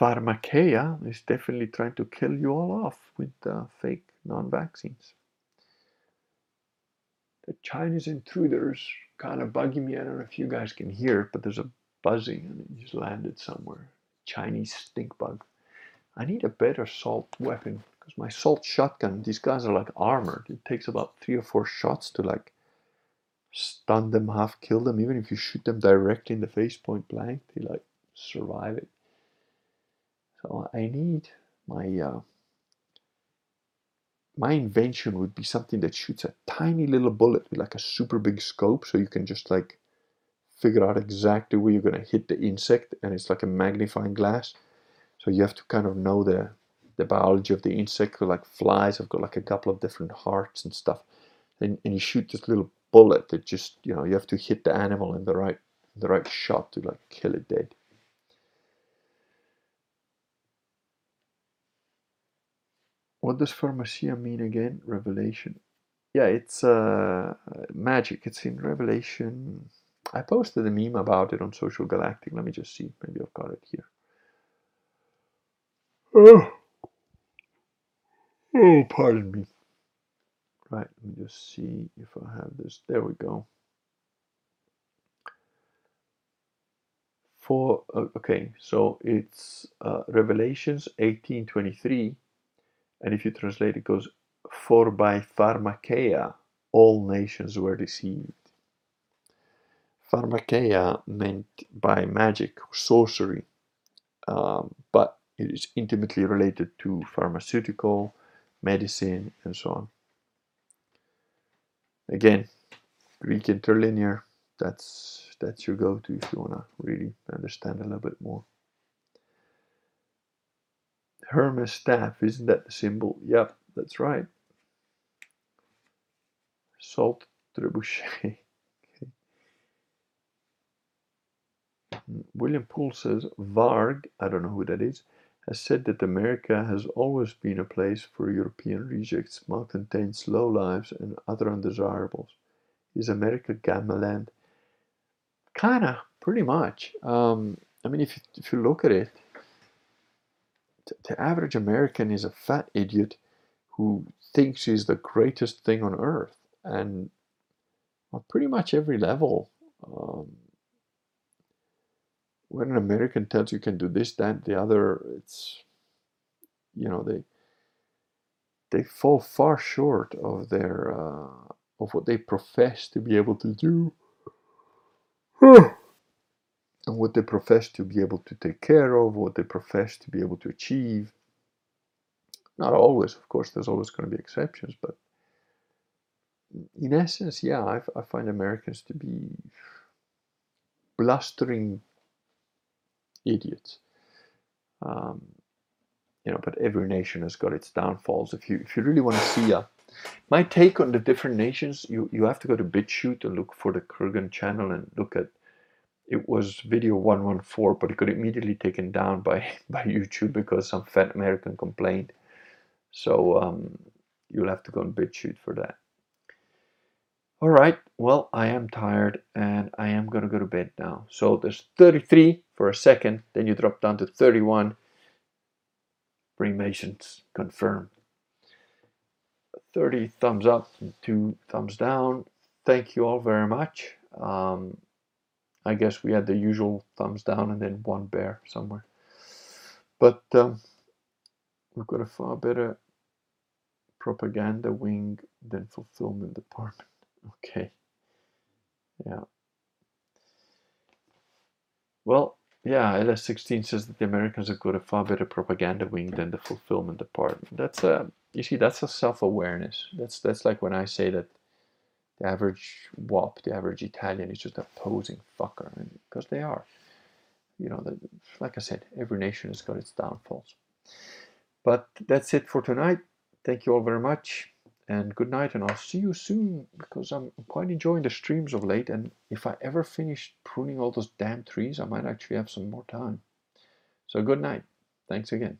pharmakeia is definitely trying to kill you all off with uh, fake non vaccines. The Chinese intruders kind of bugging me. I don't know if you guys can hear but there's a buzzing and it just landed somewhere. Chinese stink bug. I need a better salt weapon because my salt shotgun, these guys are like armored. It takes about three or four shots to like stun them, half kill them. Even if you shoot them directly in the face point blank, they like survive it. So I need my uh, my invention would be something that shoots a tiny little bullet with like a super big scope, so you can just like figure out exactly where you're going to hit the insect and it's like a magnifying glass. So you have to kind of know the the biology of the insect like flies have got like a couple of different hearts and stuff. And, and you shoot this little bullet that just you know you have to hit the animal in the right the right shot to like kill it dead. What does pharmacia mean again? Revelation. Yeah it's uh magic. It's in revelation I posted a meme about it on Social Galactic. Let me just see. Maybe I've got it here. Oh, oh pardon me. Right, let me just see if I have this. There we go. For uh, okay, so it's uh, Revelations 18:23, and if you translate it, goes, "For by pharmakeia all nations were deceived." Pharmakeia meant by magic or sorcery, um, but it is intimately related to pharmaceutical, medicine, and so on. Again, Greek interlinear, that's that's your go-to if you want to really understand a little bit more. Hermes staff, isn't that the symbol? Yep, that's right. Salt trebuchet. William Poole says Varg, I don't know who that is, has said that America has always been a place for European rejects, malcontents, lowlives, and other undesirables. Is America gamma land? Kinda, pretty much. Um, I mean, if you, if you look at it, the average American is a fat idiot who thinks he's the greatest thing on earth, and on pretty much every level. Um, when an American tells you can do this, that, the other, it's you know they they fall far short of their uh, of what they profess to be able to do <sighs> and what they profess to be able to take care of, what they profess to be able to achieve. Not always, of course, there's always going to be exceptions, but in essence, yeah, I, I find Americans to be blustering idiots. Um, you know, but every nation has got its downfalls. If you if you really want to see a my take on the different nations, you you have to go to BitChute and look for the Kurgan channel and look at. It was video 114, but it got immediately taken down by <laughs> by YouTube because some fat American complained. So um, you'll have to go on BitChute for that. All right, well, I am tired and I am going to go to bed now. So there's 33 for a second, then you drop down to 31. Freemasons confirmed. 30 thumbs up 2 thumbs down. Thank you all very much. Um, I guess we had the usual thumbs down and then one bear somewhere. But um, we've got a far better propaganda wing than fulfillment department. Okay. Yeah. Well, yeah, LS16 says that the Americans have got a far better propaganda wing than the fulfillment department. That's a, you see, that's a self-awareness. That's that's like when I say that the average WAP, the average Italian, is just a posing fucker, because they are. You know, the, like I said, every nation has got its downfalls. But that's it for tonight. Thank you all very much and good night and I'll see you soon because I'm quite enjoying the streams of late and if I ever finish pruning all those damn trees I might actually have some more time. So good night. Thanks again.